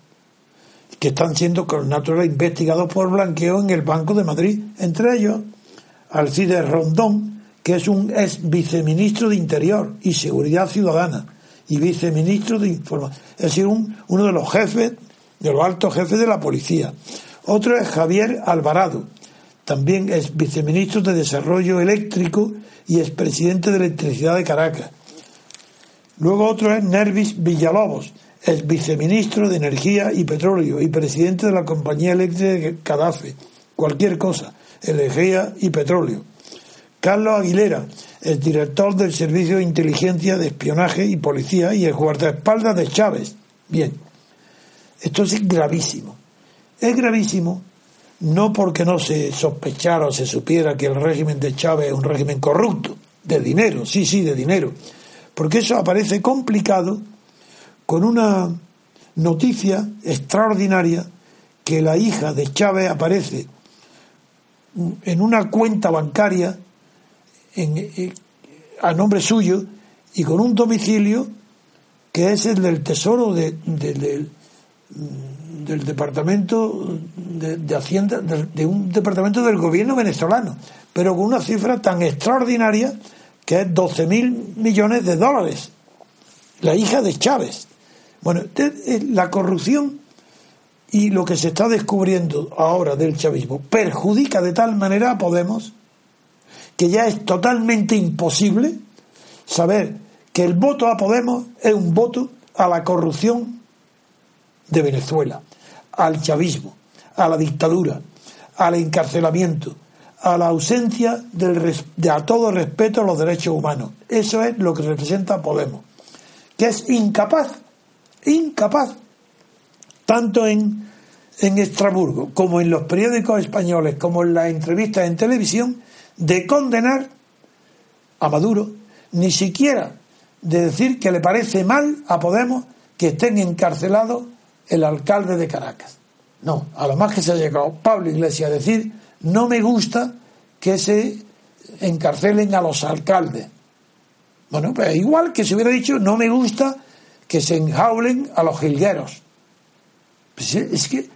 que están siendo con investigados por blanqueo en el Banco de Madrid, entre ellos Alcides Rondón, que es un ex viceministro de Interior y Seguridad Ciudadana y viceministro de Información, es decir, uno de los jefes, de los altos jefes de la policía. Otro es Javier Alvarado, también es viceministro de Desarrollo Eléctrico y expresidente de Electricidad de Caracas. Luego otro es Nervis Villalobos, es viceministro de Energía y Petróleo y presidente de la compañía eléctrica Cadafe, cualquier cosa, energía y petróleo. Carlos Aguilera, es director del Servicio de Inteligencia de Espionaje y Policía y el guardaespaldas de Chávez. Bien, esto es gravísimo. Es gravísimo no porque no se sospechara o se supiera que el régimen de Chávez es un régimen corrupto, de dinero, sí, sí, de dinero, porque eso aparece complicado con una noticia extraordinaria que la hija de Chávez aparece en una cuenta bancaria eh, a nombre suyo y con un domicilio que es el del Tesoro de, del Departamento de, Hacienda, de, un departamento del gobierno venezolano, pero con una cifra tan extraordinaria que es 12 mil millones de dólares. La hija de Chávez. Bueno, la corrupción y lo que se está descubriendo ahora del chavismo perjudica de tal manera a Podemos que ya es totalmente imposible saber que el voto a Podemos es un voto a la corrupción de Venezuela, al chavismo, a la dictadura, al encarcelamiento, a la ausencia de a todo respeto a los derechos humanos. Eso es lo que representa Podemos, que es incapaz, incapaz, tanto en, en Estrasburgo como en los periódicos españoles, como en las entrevistas en televisión, de condenar a Maduro, ni siquiera de decir que le parece mal a Podemos que estén encarcelados el alcalde de Caracas. No, a lo más que se ha llegado Pablo Iglesias a decir, no me gusta que se encarcelen a los alcaldes. Bueno, pues igual que se hubiera dicho, no me gusta que se enjaulen a los jilgueros. Pues es que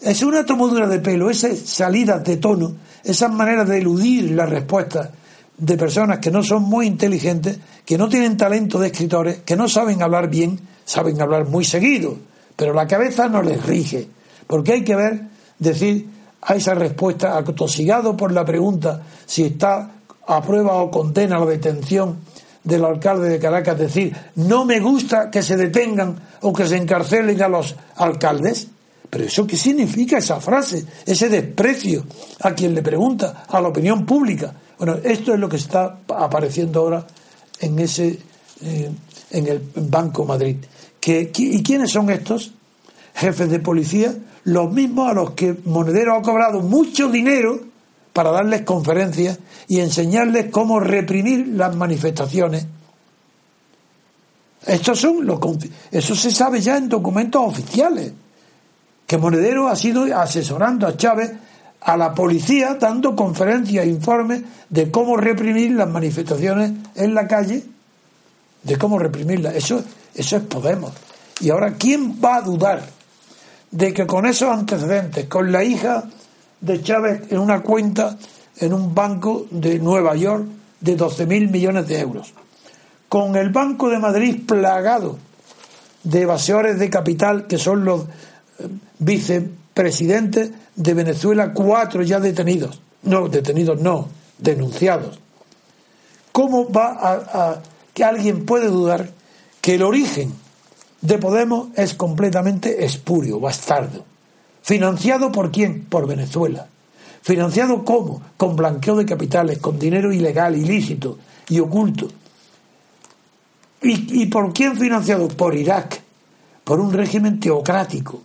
es una tomadura de pelo, esas salidas de tono, esas maneras de eludir las respuestas de personas que no son muy inteligentes, que no tienen talento de escritores, que no saben hablar bien, saben hablar muy seguido, pero la cabeza no les rige. Porque hay que ver, decir a esa respuesta, atosigado por la pregunta si está a prueba o condena la detención del alcalde de Caracas, decir, no me gusta que se detengan o que se encarcelen a los alcaldes. Pero eso qué significa esa frase, ese desprecio a quien le pregunta, a la opinión pública. Bueno, esto es lo que está apareciendo ahora en ese eh, en el Banco Madrid. ¿Y quiénes son estos? Jefes de policía, los mismos a los que Monedero ha cobrado mucho dinero para darles conferencias y enseñarles cómo reprimir las manifestaciones. Estos son los eso se sabe ya en documentos oficiales que Monedero ha sido asesorando a Chávez a la policía dando conferencias e informes de cómo reprimir las manifestaciones en la calle, de cómo reprimirlas. Eso, eso es Podemos. Y ahora, ¿quién va a dudar de que con esos antecedentes, con la hija de Chávez en una cuenta en un banco de Nueva York de 12 mil millones de euros, con el Banco de Madrid plagado de evasores de capital que son los eh, vicepresidentes de Venezuela, cuatro ya detenidos. No, detenidos no, denunciados. ¿Cómo va a, que alguien puede dudar que el origen de Podemos es completamente espurio, bastardo? ¿Financiado por quién? Por Venezuela. ¿Financiado cómo? Con blanqueo de capitales, con dinero ilegal, ilícito y oculto. ¿Y, por quién financiado? Por Irak, por un régimen teocrático,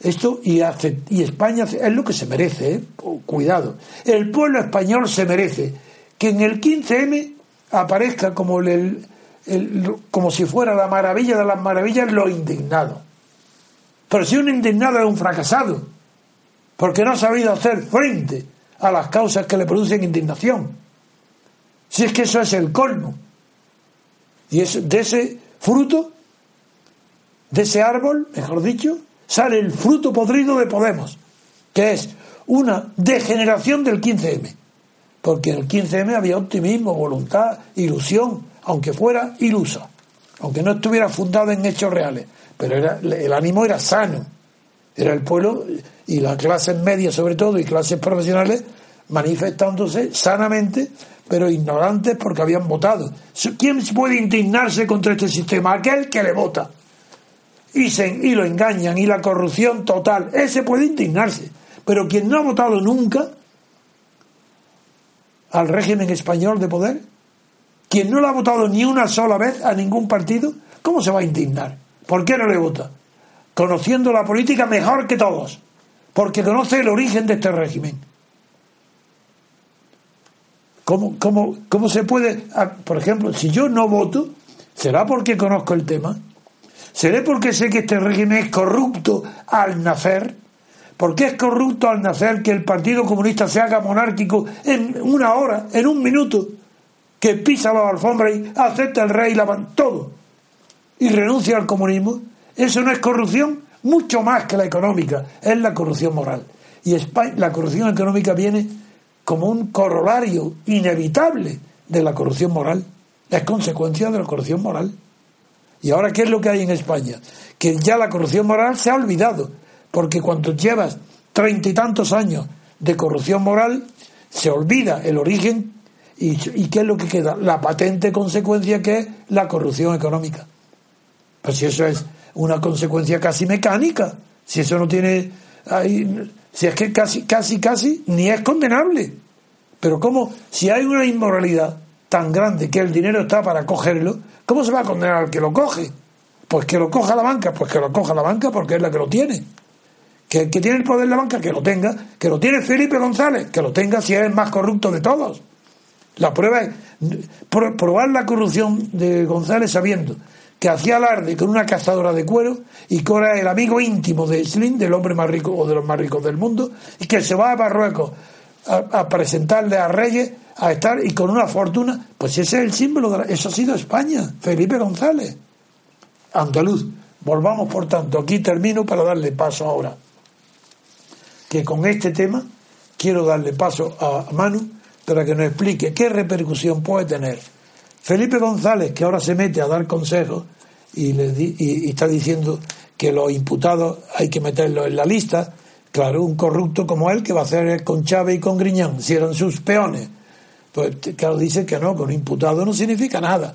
esto y, España es lo que se merece, ¿eh? cuidado. El pueblo español se merece que en el 15M aparezca como, el, como si fuera la maravilla de las maravillas lo indignado. Pero si un indignado es un fracasado, porque no ha sabido hacer frente a las causas que le producen indignación. Si es que eso es el colmo. Y es de ese fruto, de ese árbol, mejor dicho, sale el fruto podrido de Podemos, que es una degeneración del 15M. Porque en el 15M había optimismo, voluntad, ilusión, aunque fuera ilusa, aunque no estuviera fundada en hechos reales. Pero el ánimo era sano. Era el pueblo y las clases medias, sobre todo, y clases profesionales, manifestándose sanamente, pero ignorantes porque habían votado. ¿Quién puede indignarse contra este sistema? Aquel que le vota y, y lo engañan y la corrupción total, ese puede indignarse. Pero quien no ha votado nunca al régimen español de poder, quien no lo ha votado ni una sola vez a ningún partido, ¿cómo se va a indignar? ¿Por qué no le vota? Conociendo la política mejor que todos, porque conoce el origen de este régimen. ¿Cómo, cómo, cómo se puede, por ejemplo, si yo no voto, será porque conozco el tema? ¿Seré porque sé que este régimen es corrupto al nacer? ¿Por qué es corrupto al nacer que el Partido Comunista se haga monárquico en una hora, en un minuto? Que pisa la alfombra y acepta el rey, la todo y renuncia al comunismo. ¿Eso no es corrupción? Mucho más que la económica, es la corrupción moral. Y la corrupción económica viene como un corolario inevitable de la corrupción moral. Es consecuencia de la corrupción moral. Y ahora, ¿qué es lo que hay en España? Que ya la corrupción moral se ha olvidado, porque cuando llevas treinta y tantos años de corrupción moral, se olvida el origen y, y, ¿qué es lo que queda? La patente consecuencia que es la corrupción económica. Pues si eso es una consecuencia casi mecánica, si eso no tiene... si es que casi, casi, casi ni es condenable. Pero ¿cómo? Si hay una inmoralidad tan grande que el dinero está para cogerlo, ¿cómo se va a condenar al que lo coge? Pues que lo coja la banca, pues que lo coja la banca porque es la que lo tiene. Que el que tiene el poder de la banca, que lo tenga, que lo tiene Felipe González, que lo tenga si es el más corrupto de todos. La prueba es probar la corrupción de González sabiendo que hacía alarde con una cazadora de cuero y que era el amigo íntimo de Slim, del hombre más rico o de los más ricos del mundo, y que se va a Marruecos a, presentarle a Reyes, a estar y con una fortuna, pues ese es el símbolo, de eso ha sido España, Felipe González, andaluz. Volvamos, por tanto, aquí termino para darle paso ahora, que con este tema quiero darle paso a Manu para que nos explique qué repercusión puede tener Felipe González, que ahora se mete a dar consejos y, le y, está diciendo que los imputados hay que meterlos en la lista, claro, un corrupto como él, que va a hacer con Chávez y con Griñán, si eran sus peones. Pues claro, dice que no, que un imputado no significa nada.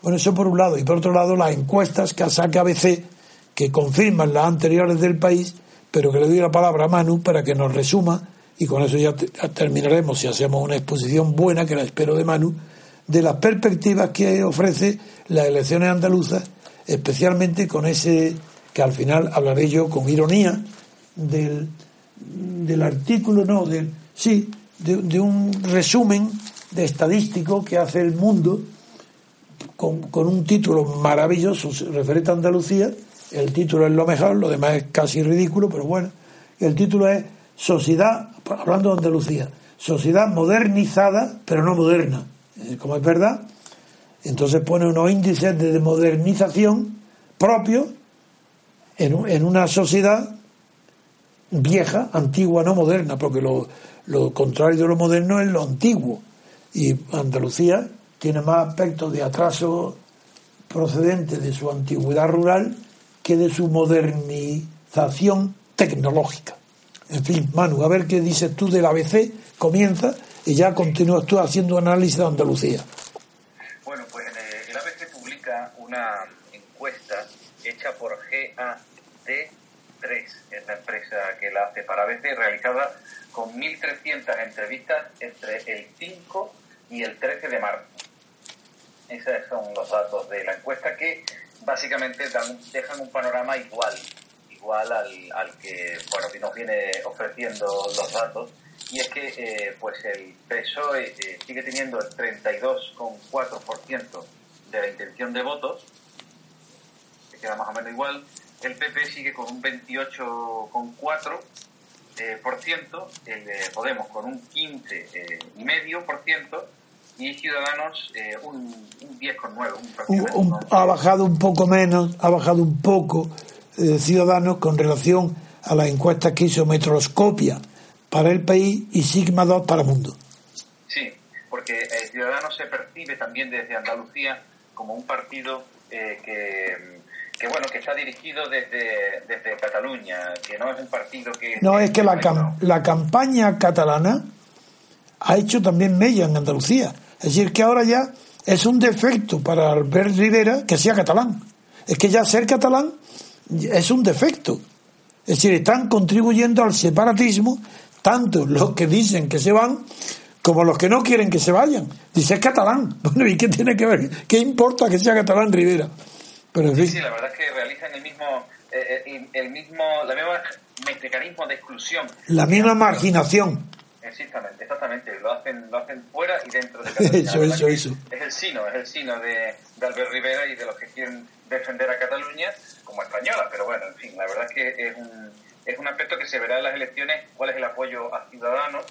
Bueno, eso por un lado. Y por otro lado, las encuestas que saca ABC, que confirman las anteriores del país, pero que le doy la palabra a Manu para que nos resuma, y con eso ya terminaremos si hacemos una exposición buena, que la espero de Manu, de las perspectivas que ofrece las elecciones andaluzas, especialmente con ese que al final hablaré yo con ironía del, del artículo, no, del, sí, de, un resumen de estadístico que hace el mundo con, con, un título maravilloso referente a Andalucía. El título es lo mejor, lo demás es casi ridículo, pero bueno. El título es Sociedad, hablando de Andalucía, sociedad modernizada, pero no moderna. Eh, como es verdad, entonces pone unos índices de modernización propios en, en una sociedad vieja, antigua, no moderna, porque lo, contrario de lo moderno es lo antiguo. Y Andalucía tiene más aspectos de atraso procedente de su antigüedad rural que de su modernización tecnológica. En fin, Manu, a ver qué dices tú del ABC, comienza y ya continúas tú haciendo análisis de Andalucía. Bueno, pues eh, el ABC publica una encuesta hecha por GAD3, es la empresa que la hace para ABC, realizada con 1.300 entrevistas entre el 5 y el 13 de marzo. Esos son los datos de la encuesta que básicamente dan, dejan un panorama igual, igual al, al que bueno, que nos viene ofreciendo los datos y es que eh, pues el PSOE eh, sigue teniendo el 32,4% de la intención de votos, que queda más o menos igual, el PP sigue con un 28,4%, eh, por ciento, el de Podemos con un 15,5% y Ciudadanos un, un 10,9%. ha bajado un poco menos, ha bajado un poco Ciudadanos con relación a las encuestas que hizo Metroscopia para el país y Sigma 2 para el mundo. Sí, porque el Ciudadanos se percibe también desde Andalucía como un partido eh, que, bueno, que está dirigido desde, desde Cataluña, que no es un partido que... No, es que la, la campaña catalana ha hecho también mella en Andalucía. Es decir, que ahora ya es un defecto para Albert Rivera que sea catalán. Es que ya ser catalán es un defecto. Es decir, están contribuyendo al separatismo tanto los que dicen que se van como los que no quieren que se vayan. Dice es catalán. Bueno, ¿y qué tiene que ver? ¿Qué importa que sea catalán Rivera? Pero sí, sí, la verdad es que realizan el mismo, eh, eh, el mismo, la misma mecanismo de exclusión. La misma marginación. Exactamente, exactamente. Lo hacen, lo hacen fuera y dentro de Cataluña. eso, eso, eso. Es el sino, es el sino de, de Albert Rivera y de los que quieren defender a Cataluña como española, pero bueno, en fin, la verdad es que es un, es un aspecto que se verá en las elecciones cuál es el apoyo a Ciudadanos,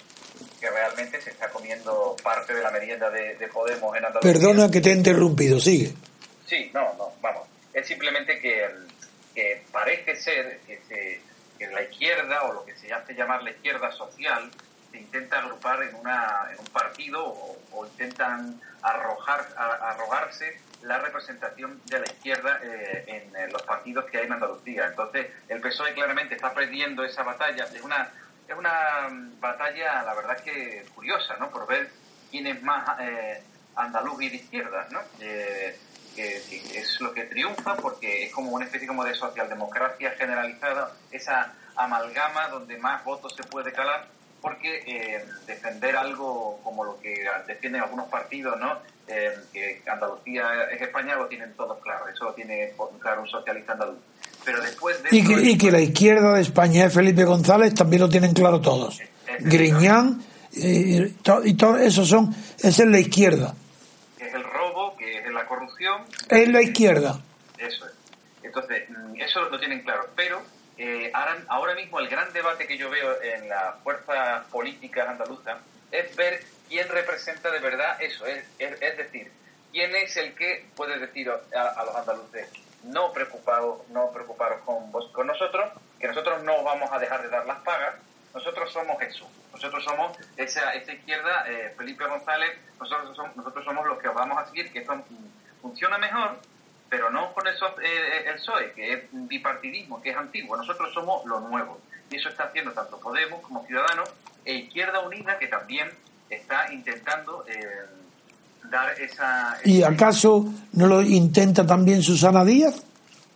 que realmente se está comiendo parte de la merienda de, Podemos en Andalucía. Perdona que te he interrumpido, sigue. Sí, no, no, vamos. Es simplemente que, que parece ser que, se, que la izquierda, o lo que se hace llamar la izquierda social, se intenta agrupar en, una, en un partido o, intentan arrojar, arrogarse la representación de la izquierda eh, en, los partidos que hay en Andalucía. Entonces, el PSOE claramente está perdiendo esa batalla. Es una, es una batalla, la verdad, que curiosa, ¿no? Por ver quién es más eh, andaluz y de izquierdas, ¿no? Eh, que, es lo que triunfa porque es como una especie como de socialdemocracia generalizada, esa amalgama donde más votos se puede calar porque eh, defender algo como lo que defienden algunos partidos, ¿no? Eh, que Andalucía es España, lo tienen todos claro, eso lo tiene claro un socialista andaluz. Pero después de y, que, la izquierda de España es Felipe González, también lo tienen claro todos. Griñán y, todo eso son, esa es la izquierda. es el robo, que es la corrupción. Es la izquierda. Eso es. Entonces, mm, eso lo tienen claro. Pero eh, ahora, mismo el gran debate que yo veo en las fuerzas políticas andaluzas es ver quién representa de verdad eso, es, es, decir, quién es el que puede decir a, los andaluces no preocupados no preocuparos con, con nosotros, que nosotros no vamos a dejar de dar las pagas, nosotros somos eso, nosotros somos esa, esa izquierda, eh, Felipe González, nosotros somos, nosotros somos los que vamos a seguir, que esto funciona mejor pero no con eso, eh, eh, el PSOE, que es bipartidismo, que es antiguo. Nosotros somos lo nuevo. Y eso está haciendo tanto Podemos como Ciudadanos e Izquierda Unida, que también está intentando eh, dar esa... ¿Y acaso no lo intenta también Susana Díaz?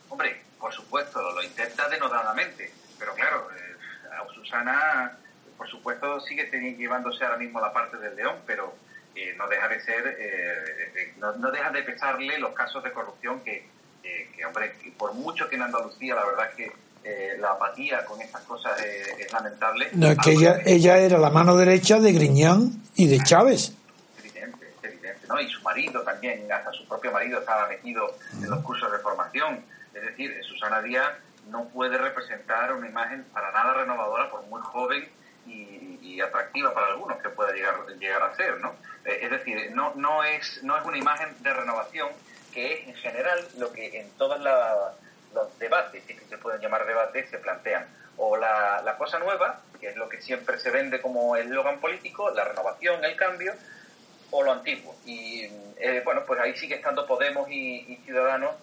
Hombre, por supuesto, lo intenta denodadamente. Pero claro, Susana, por supuesto, sigue llevándose ahora mismo la parte del león, pero no deja de ser, eh, eh, no, no, deja de pesarle los casos de corrupción que, que hombre, por mucho que en Andalucía la verdad es que eh, la apatía con estas cosas es, lamentable. No, es que ella, ella era la mano derecha de Griñán y de Chávez. Es evidente, es evidente, ¿no? Y su marido también, hasta su propio marido estaba metido en los cursos de formación. Es decir, Susana Díaz no puede representar una imagen para nada renovadora, por muy joven y, y atractiva para algunos que pueda llegar, llegar a ser, ¿no? Es decir, no, no, es, no es una imagen de renovación que es en general lo que en todos los debates, que se pueden llamar debates, se plantean. O la, la cosa nueva, que es lo que siempre se vende como el eslogan político, la renovación, el cambio, o lo antiguo. Y eh, bueno, pues ahí sigue estando Podemos y, Ciudadanos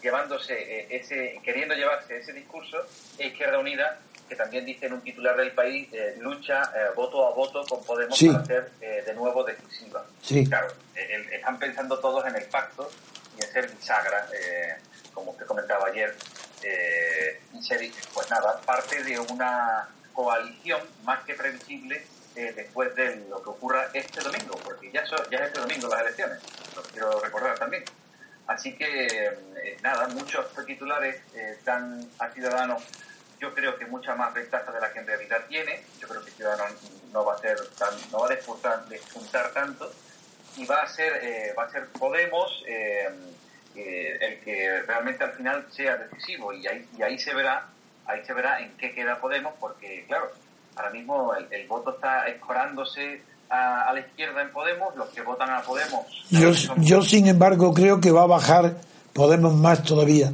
llevándose eh, ese, queriendo llevarse ese discurso, e Izquierda Unida que también dice en un titular del país, eh, lucha eh, voto a voto con Podemos para ser eh, de nuevo decisiva. Claro, están pensando todos en el pacto y en ser bisagra, como usted comentaba ayer, y ser, pues nada, parte de una coalición más que previsible después de lo que ocurra este domingo, porque ya, ya es este domingo las elecciones, lo quiero recordar también. Así que, nada, muchos titulares dan a Ciudadanos yo creo que mucha más ventaja de la que en realidad tiene. Yo creo que Ciudadanos no va a ser tan, no va a despuntar, tanto y va a ser, eh, va a ser Podemos eh, eh, el que realmente al final sea decisivo y ahí, y ahí se verá, ahí se verá en qué queda Podemos porque claro, ahora mismo el, voto está escorándose a, la izquierda en Podemos, los que votan a Podemos. Yo, yo sin embargo creo que va a bajar Podemos más todavía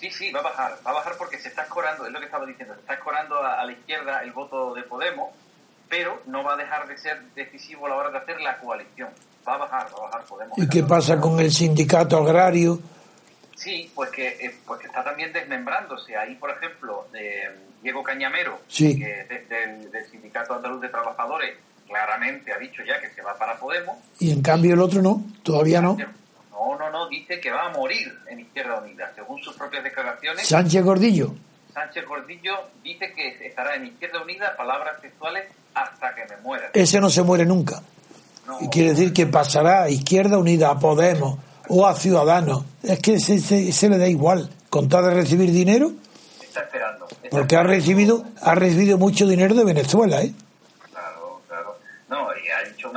Sí, sí, va a bajar. Va a bajar porque se está escorando, es lo que estaba diciendo, se está escorando a, la izquierda el voto de Podemos, pero no va a dejar de ser decisivo a la hora de hacer la coalición. Va a bajar, va a bajar Podemos. ¿Y qué pasa con el sindicato agrario? Sí, pues que, eh, pues que está también desmembrándose. Ahí, por ejemplo, Diego Cañamero, del, del Sindicato Andaluz de Trabajadores, claramente ha dicho ya que se va para Podemos. Y en cambio el otro no, todavía no. No, no, no, dice que va a morir en Izquierda Unida, según sus propias declaraciones. Sánchez Gordillo. Sánchez Gordillo dice que estará en Izquierda Unida, palabras textuales, hasta que me muera. Ese no se muere nunca. y quiere decir que pasará a Izquierda Unida, a Podemos o a Ciudadanos. Es que se, le da igual. Con tal de recibir dinero. Está esperando. porque ha recibido, ha recibido mucho dinero de Venezuela, ¿eh? Claro, claro. No, y ha dicho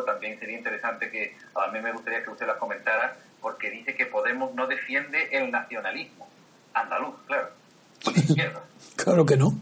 que también sería interesante que a mí me gustaría que usted las comentara porque dice que Podemos no defiende el nacionalismo andaluz, claro, izquierda. claro que no.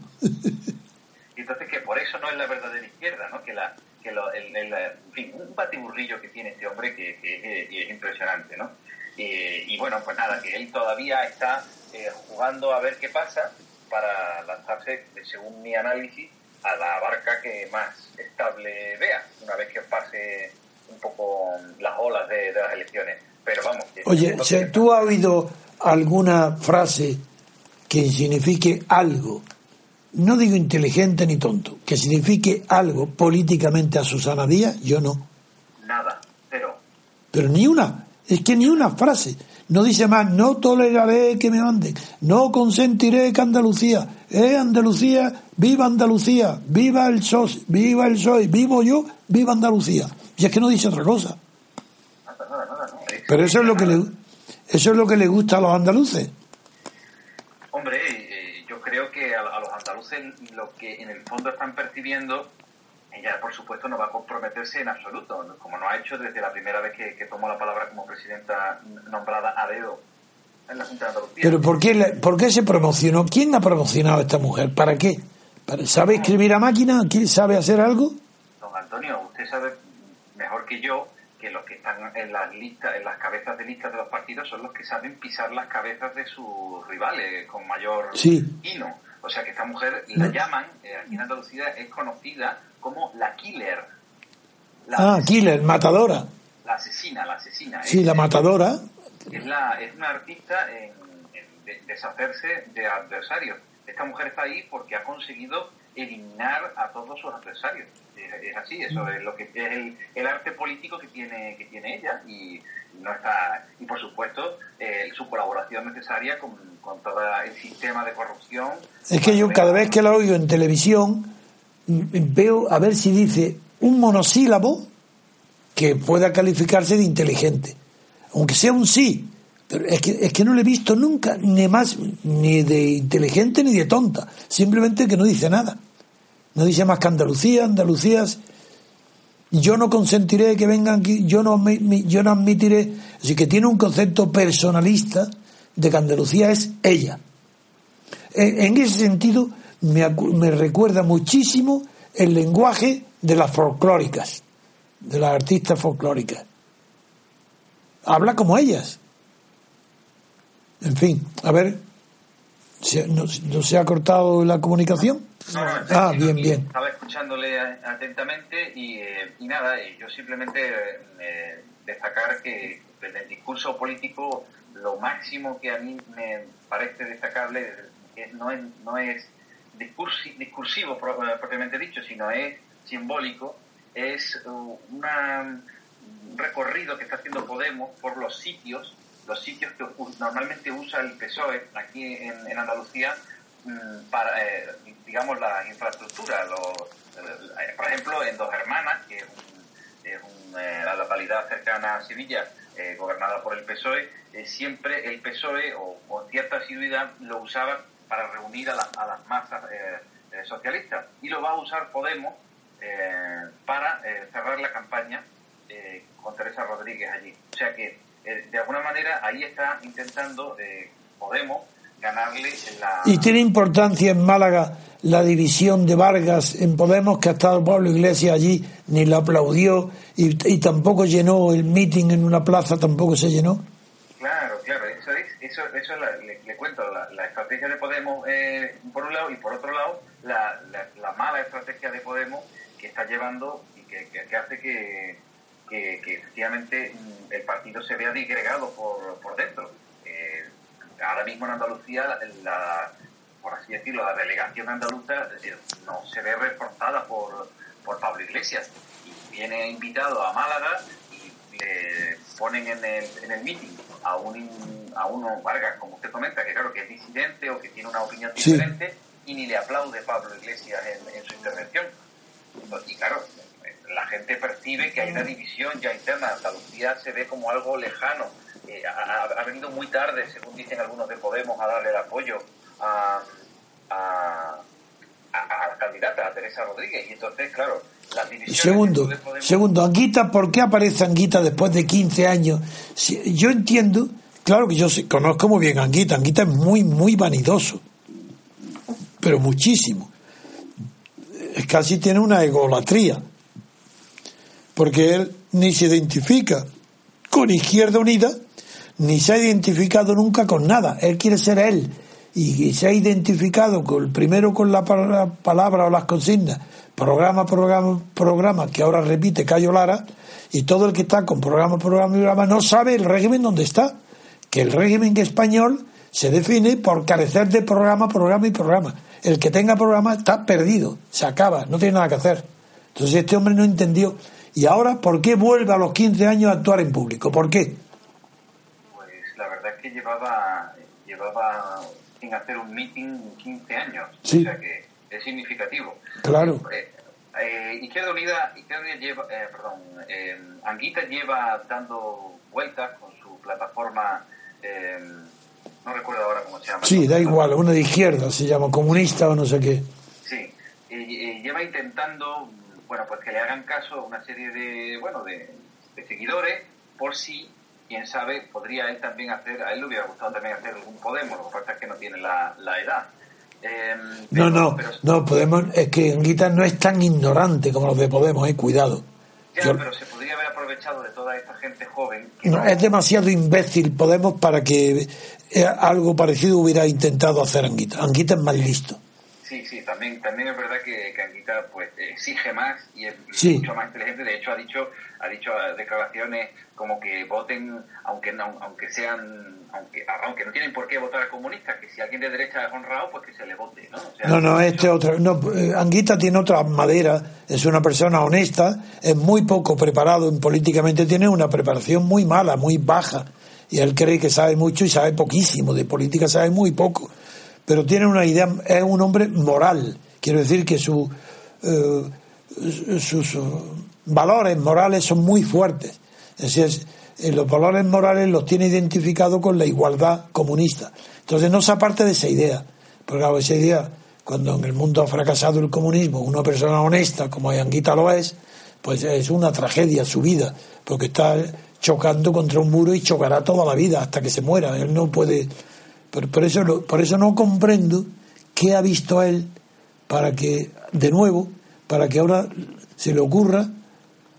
entonces que por eso no es la verdadera izquierda, ¿no? Que la que lo, el, en fin, un batiburrillo que tiene este hombre que, es, impresionante, ¿no? y bueno, pues nada, que él todavía está eh, jugando a ver qué pasa para lanzarse, según mi análisis, a la barca que más estable vea, una vez que pase un poco las olas de, las elecciones. Pero vamos. Oye, ¿tú has oído alguna frase que signifique algo? No digo inteligente ni tonto, que signifique algo políticamente a Susana Díaz, yo no. Nada, pero. Pero ni una, es que ni una frase. No dice más, no toleraré que me manden, no consentiré que Andalucía, eh Andalucía, viva Andalucía, viva el SOS, viva el PSOE, vivo yo, viva Andalucía. Y es que no dice otra cosa. Pero eso es lo que le, eso es lo que le gusta a los andaluces. Hombre, eh, yo creo que a, los andaluces lo que en el fondo están percibiendo ella, por supuesto, no va a comprometerse en absoluto, como no ha hecho desde la primera vez que, tomó la palabra como presidenta nombrada a dedo en la Junta de Andalucía. ¿Pero por qué, por qué se promocionó? ¿Quién ha promocionado a esta mujer? ¿Para qué? ¿Sabe escribir a máquina? ¿Sabe hacer algo? Don Antonio, usted sabe mejor que yo que los que están en las listas, en las cabezas de listas de los partidos son los que saben pisar las cabezas de sus rivales con mayor sí. O sea que esta mujer la llaman, eh, aquí en Andalucía es conocida como la killer. ah, killer, matadora. La asesina, la asesina. Sí, la matadora. Es, la, es una artista en, deshacerse de adversarios. Esta mujer está ahí porque ha conseguido eliminar a todos sus adversarios. Es, así, eso es lo que es el, arte político que tiene que tiene ella y no está y por supuesto eh, su colaboración necesaria con, con todo el sistema de corrupción. Es que yo cada vez que la oigo en televisión veo a ver si dice un monosílabo que pueda calificarse de inteligente, aunque sea un sí, pero es que, es que no le he visto nunca ni más ni de inteligente ni de tonta, simplemente que no dice nada. No dice más que Andalucía, Andalucías. Yo no consentiré que vengan aquí, yo no, yo no admitiré. Así que tiene un concepto personalista de que Andalucía es ella. En, ese sentido, me, me recuerda muchísimo el lenguaje de las folclóricas, de las artistas folclóricas. Habla como ellas. En fin, a ver, ¿no, se ha cortado la comunicación? No, no, ah, bien, bien. Estaba escuchándole atentamente y, eh, y nada, yo simplemente eh, destacar que desde el discurso político lo máximo que a mí me parece destacable no es, no es discursivo eh, propiamente dicho, sino es simbólico, es uh, un recorrido que está haciendo Podemos por los sitios, los sitios que normalmente usa el PSOE aquí en, Andalucía mm, para, eh, digamos, la infraestructura. Eh, por ejemplo, en Dos Hermanas, que es, la localidad cercana a Sevilla, gobernada por el PSOE, siempre el PSOE, o con cierta asiduidad, lo usaba para reunir a, las masas eh, eh, socialistas. Y lo va a usar Podemos eh, para cerrar la campaña con Teresa Rodríguez allí. O sea que, de alguna manera, ahí está intentando Podemos ganarle la... ¿Y tiene importancia en Málaga la división de Vargas en Podemos, que ha estado Pablo Iglesias allí, ni lo aplaudió y, y tampoco llenó el meeting en una plaza, tampoco se llenó? Claro, claro, eso es, eso, eso le, cuento, la, estrategia de Podemos eh, por un lado y por otro lado la, la, mala estrategia de Podemos que está llevando y que, que, hace que, que, efectivamente mm, el partido se vea digregado por, por dentro. Eh, ahora mismo en Andalucía, la, por así decirlo, la delegación andaluza eh, no se ve reforzada por, por Pablo Iglesias y viene invitado a Málaga y le ponen en el, en el meeting a, un, a uno Vargas, como usted comenta, que claro que es disidente o que tiene una opinión diferente, y ni le aplaude Pablo Iglesias en, su intervención. Y claro, la gente percibe que hay una división ya interna. Andalucía se ve como algo lejano. Eh, ha, venido muy tarde, según dicen algunos de Podemos, a darle el apoyo a, a, a, la candidata, a Teresa Rodríguez. Y entonces, claro, Segundo, segundo, Anguita, ¿por qué aparece Anguita después de 15 años? yo entiendo, claro que yo conozco muy bien a Anguita, Anguita es muy, muy vanidoso, pero muchísimo. Casi tiene una egolatría, porque él ni se identifica con Izquierda Unida, ni se ha identificado nunca con nada. Él quiere ser él y se ha identificado con, primero con la palabra o las consignas, programa, programa, programa, que ahora repite Cayo Lara, y todo el que está con programa, programa, programa no sabe el régimen donde está. Que el régimen español se define por carecer de programa, programa y programa. El que tenga programa está perdido, se acaba, no tiene nada que hacer. Entonces este hombre no entendió. ¿Y ahora por qué vuelve a los 15 años a actuar en público? ¿Por qué? Pues la verdad es que llevaba, llevaba sin hacer un meeting 15 años. O sea que es significativo. Claro. Eh, eh, Izquierda Unida, Izquierda Unida lleva, eh, perdón, eh, Anguita lleva dando vueltas con su plataforma, no recuerdo ahora cómo se llama. Sí, da igual, una de izquierda, se llama comunista o no sé qué. Sí, lleva intentando, bueno, pues que le hagan caso a una serie de, bueno, de, de seguidores por si quién sabe, podría él también hacer, a él le hubiera gustado también hacer algún Podemos, lo que pasa es que no tiene la, la edad. Em, no, no, no, Podemos, es que Anguita no es tan ignorante como los de Podemos, eh, cuidado. Ya, pero se podría haber aprovechado de toda esta gente joven. no, es demasiado imbécil Podemos para que eh, algo parecido hubiera intentado hacer Anguita. Anguita es más listo. Sí, sí, también, también es verdad que, que Anguita pues, exige más y es mucho más inteligente. De hecho, ha dicho, ha dicho declaraciones como que voten, aunque no, aunque sean, aunque, aunque no tienen por qué votar a comunistas, que si alguien de derecha es honrado, pues que se le vote, ¿no? no, no, este otro, no, eh, Anguita tiene otra madera, es una persona honesta, es muy poco preparado en políticamente, tiene una preparación muy mala, muy baja, y él cree que sabe mucho y sabe poquísimo, de política sabe muy poco pero tiene una idea, es un hombre moral. Quiero decir que su, eh, sus valores morales son muy fuertes. Es decir, eh, los valores morales los tiene identificados con la igualdad comunista. Entonces no se aparte de esa idea. Porque claro, esa idea, cuando en el mundo ha fracasado el comunismo, una persona honesta como Anguita lo es, pues es una tragedia su vida, porque está chocando contra un muro y chocará toda la vida hasta que se muera. Él no puede por, eso, por eso no comprendo qué ha visto él para que, de nuevo, para que ahora se le ocurra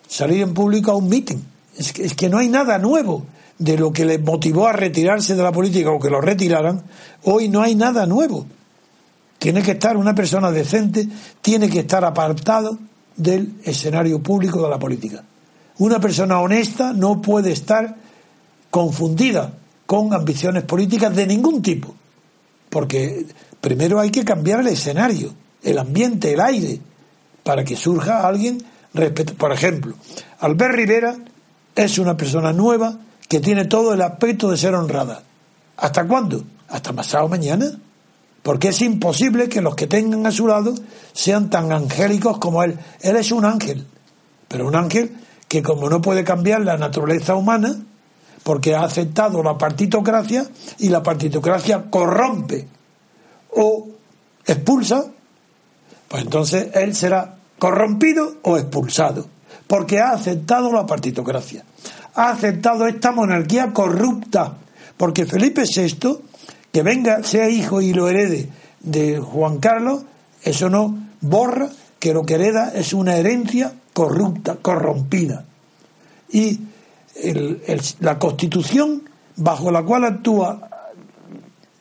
salir en público a un mitin. Es que, es que no hay nada nuevo de lo que le motivó a retirarse de la política o que lo retiraran. Hoy no hay nada nuevo. Tiene que estar una persona decente, tiene que estar apartado del escenario público de la política. Una persona honesta no puede estar confundida con ambiciones políticas de ningún tipo. Porque primero hay que cambiar el escenario, el ambiente, el aire, para que surja alguien Por ejemplo, Albert Rivera es una persona nueva que tiene todo el aspecto de ser honrada. ¿Hasta cuándo? Hasta pasado mañana. Porque es imposible que los que tengan a su lado sean tan angélicos como él. Él es un ángel, pero un ángel que como no puede cambiar la naturaleza humana, porque ha aceptado la partitocracia y la partitocracia corrompe o expulsa, pues entonces él será corrompido o expulsado, porque ha aceptado la partitocracia, ha aceptado esta monarquía corrupta, porque Felipe VI, que venga, sea hijo y lo herede de Juan Carlos, eso no borra que lo que hereda es una herencia corrupta, corrompida. Y la constitución bajo la cual actúa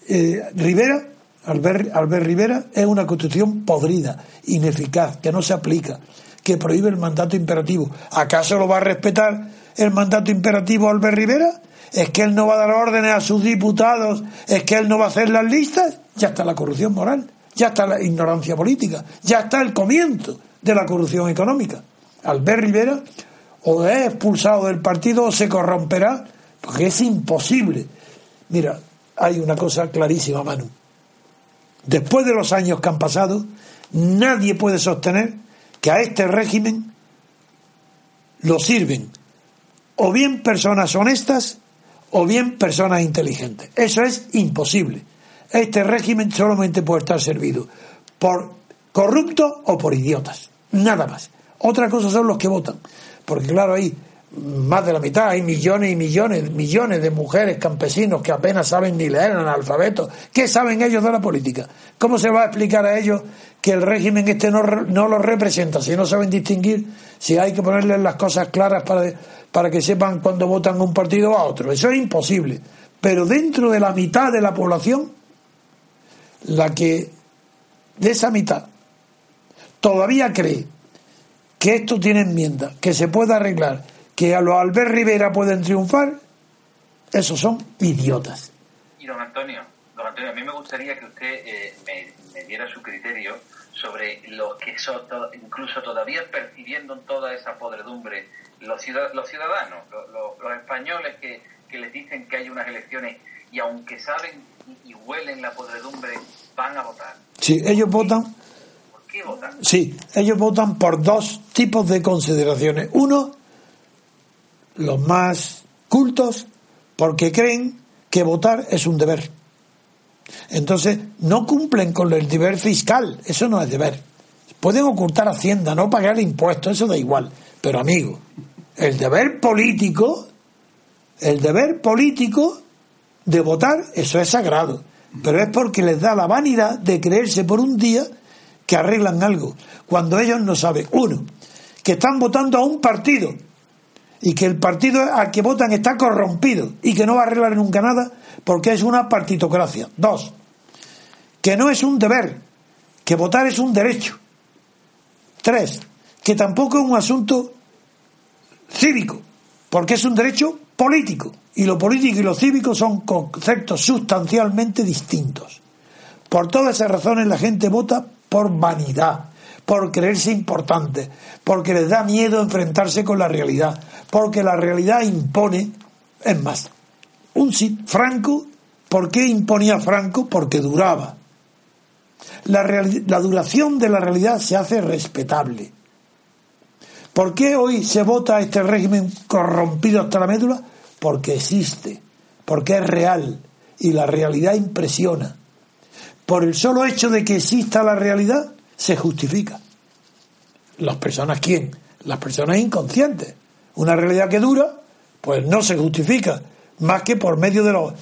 eh, Rivera, Albert, Albert Rivera, es una constitución podrida, ineficaz, que no se aplica, que prohíbe el mandato imperativo. ¿Acaso lo va a respetar el mandato imperativo Albert Rivera? ¿Es que él no va a dar órdenes a sus diputados? ¿Es que él no va a hacer las listas? Ya está la corrupción moral, ya está la ignorancia política, ya está el comienzo de la corrupción económica. Albert Rivera o es expulsado del partido o se corromperá, porque es imposible. Mira, hay una cosa clarísima, Manu. Después de los años que han pasado, nadie puede sostener que a este régimen lo sirven o bien personas honestas o bien personas inteligentes. Eso es imposible. Este régimen solamente puede estar servido por corruptos o por idiotas. Nada más. Otra cosa son los que votan. Porque claro, hay más de la mitad, hay millones y millones, millones de mujeres campesinos que apenas saben ni leer analfabetos. ¿Qué saben ellos de la política? ¿Cómo se va a explicar a ellos que el régimen este no, no los representa? Si no saben distinguir, si hay que ponerles las cosas claras para, para que sepan cuando votan un partido a otro. Eso es imposible. Pero dentro de la mitad de la población, la que de esa mitad todavía cree que esto tiene enmienda, que se puede arreglar, que a los Albert Rivera pueden triunfar, esos son idiotas. Y don Antonio, don Antonio, a mí me gustaría que usted eh, me, diera su criterio sobre los que son, incluso todavía percibiendo en toda esa podredumbre, los, los ciudadanos, los, españoles que, que les dicen que hay unas elecciones y aunque saben y huelen la podredumbre, van a votar. Sí, ellos votan. Sí, ellos votan por dos tipos de consideraciones. Uno, los más cultos, porque creen que votar es un deber. Entonces, no cumplen con el deber fiscal, eso no es deber. Pueden ocultar Hacienda, no pagar impuestos, eso da igual. Pero amigo, el deber político, el deber político de votar, eso es sagrado pero es porque les da la vanidad de creerse por un día que arreglan algo, cuando ellos no saben, uno, que están votando a un partido y que el partido al que votan está corrompido y que no va a arreglar nunca nada porque es una partitocracia. Dos, que no es un deber, que votar es un derecho. Tres, que tampoco es un asunto cívico, porque es un derecho político. Y lo político y lo cívico son conceptos sustancialmente distintos. Por todas esas razones la gente vota por vanidad, por creerse importante, porque les da miedo enfrentarse con la realidad, porque la realidad impone, es más, un Franco, ¿por qué imponía Franco? Porque duraba. La, la duración de la realidad se hace respetable. ¿Por qué hoy se vota este régimen corrompido hasta la médula? porque existe, porque es real y la realidad impresiona. Por el solo hecho de que exista la realidad, se justifica. ¿Las personas quién? Las personas inconscientes. Una realidad que dura, pues no se justifica, más que por medio de los,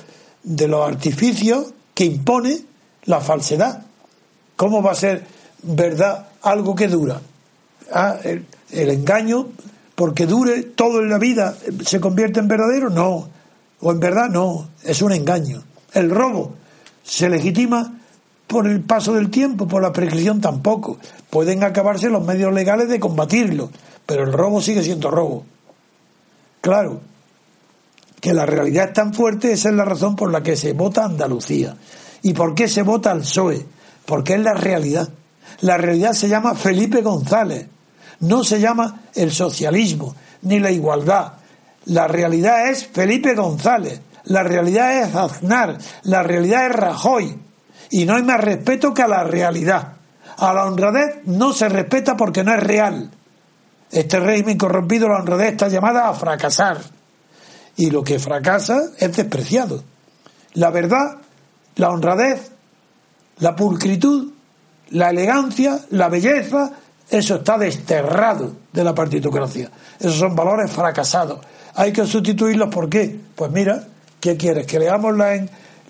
de los artificios que impone la falsedad. ¿Cómo va a ser verdad algo que dura? Ah, el, el engaño porque dure todo en la vida, se convierte en verdadero, no. O en verdad, no. Es un engaño. El robo se legitima por el paso del tiempo, por la prescripción tampoco. Pueden acabarse los medios legales de combatirlo, pero el robo sigue siendo robo. Claro, que la realidad es tan fuerte, esa es la razón por la que se vota Andalucía. ¿Y por qué se vota al PSOE? Porque es la realidad. La realidad se llama Felipe González, no se llama el socialismo ni la igualdad. La realidad es Felipe González, la realidad es Aznar, la realidad es Rajoy. Y no hay más respeto que a la realidad. A la honradez no se respeta porque no es real. Este régimen corrompido, la honradez está llamada a fracasar. Y lo que fracasa es despreciado. La verdad, la honradez, la pulcritud, la elegancia, la belleza, eso está desterrado de la partitocracia. Esos son valores fracasados. Hay que sustituirlos ¿por qué? Pues mira, ¿qué quieres? Que leamos la,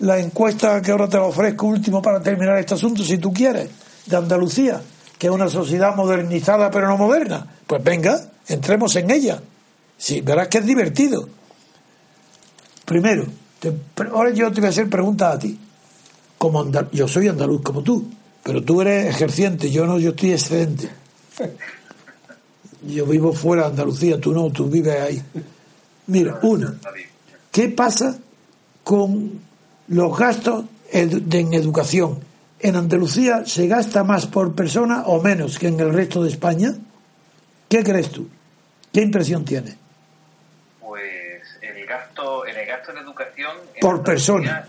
la encuesta que ahora te ofrezco último para terminar este asunto, si tú quieres, de Andalucía, que es una sociedad modernizada pero no moderna. Pues venga, entremos en ella. Sí, verás que es divertido. Primero, ahora yo te voy a hacer preguntas a ti. Como yo soy andaluz como tú, pero tú eres ejerciente, yo no, yo estoy excedente. Yo vivo fuera de Andalucía, tú no, tú vives ahí. Mira, uno, ¿qué pasa con los gastos en educación? ¿En Andalucía se gasta más por persona o menos que en el resto de España? ¿Qué crees tú? ¿Qué impresión tienes? Pues el gasto, el gasto en educación... por persona.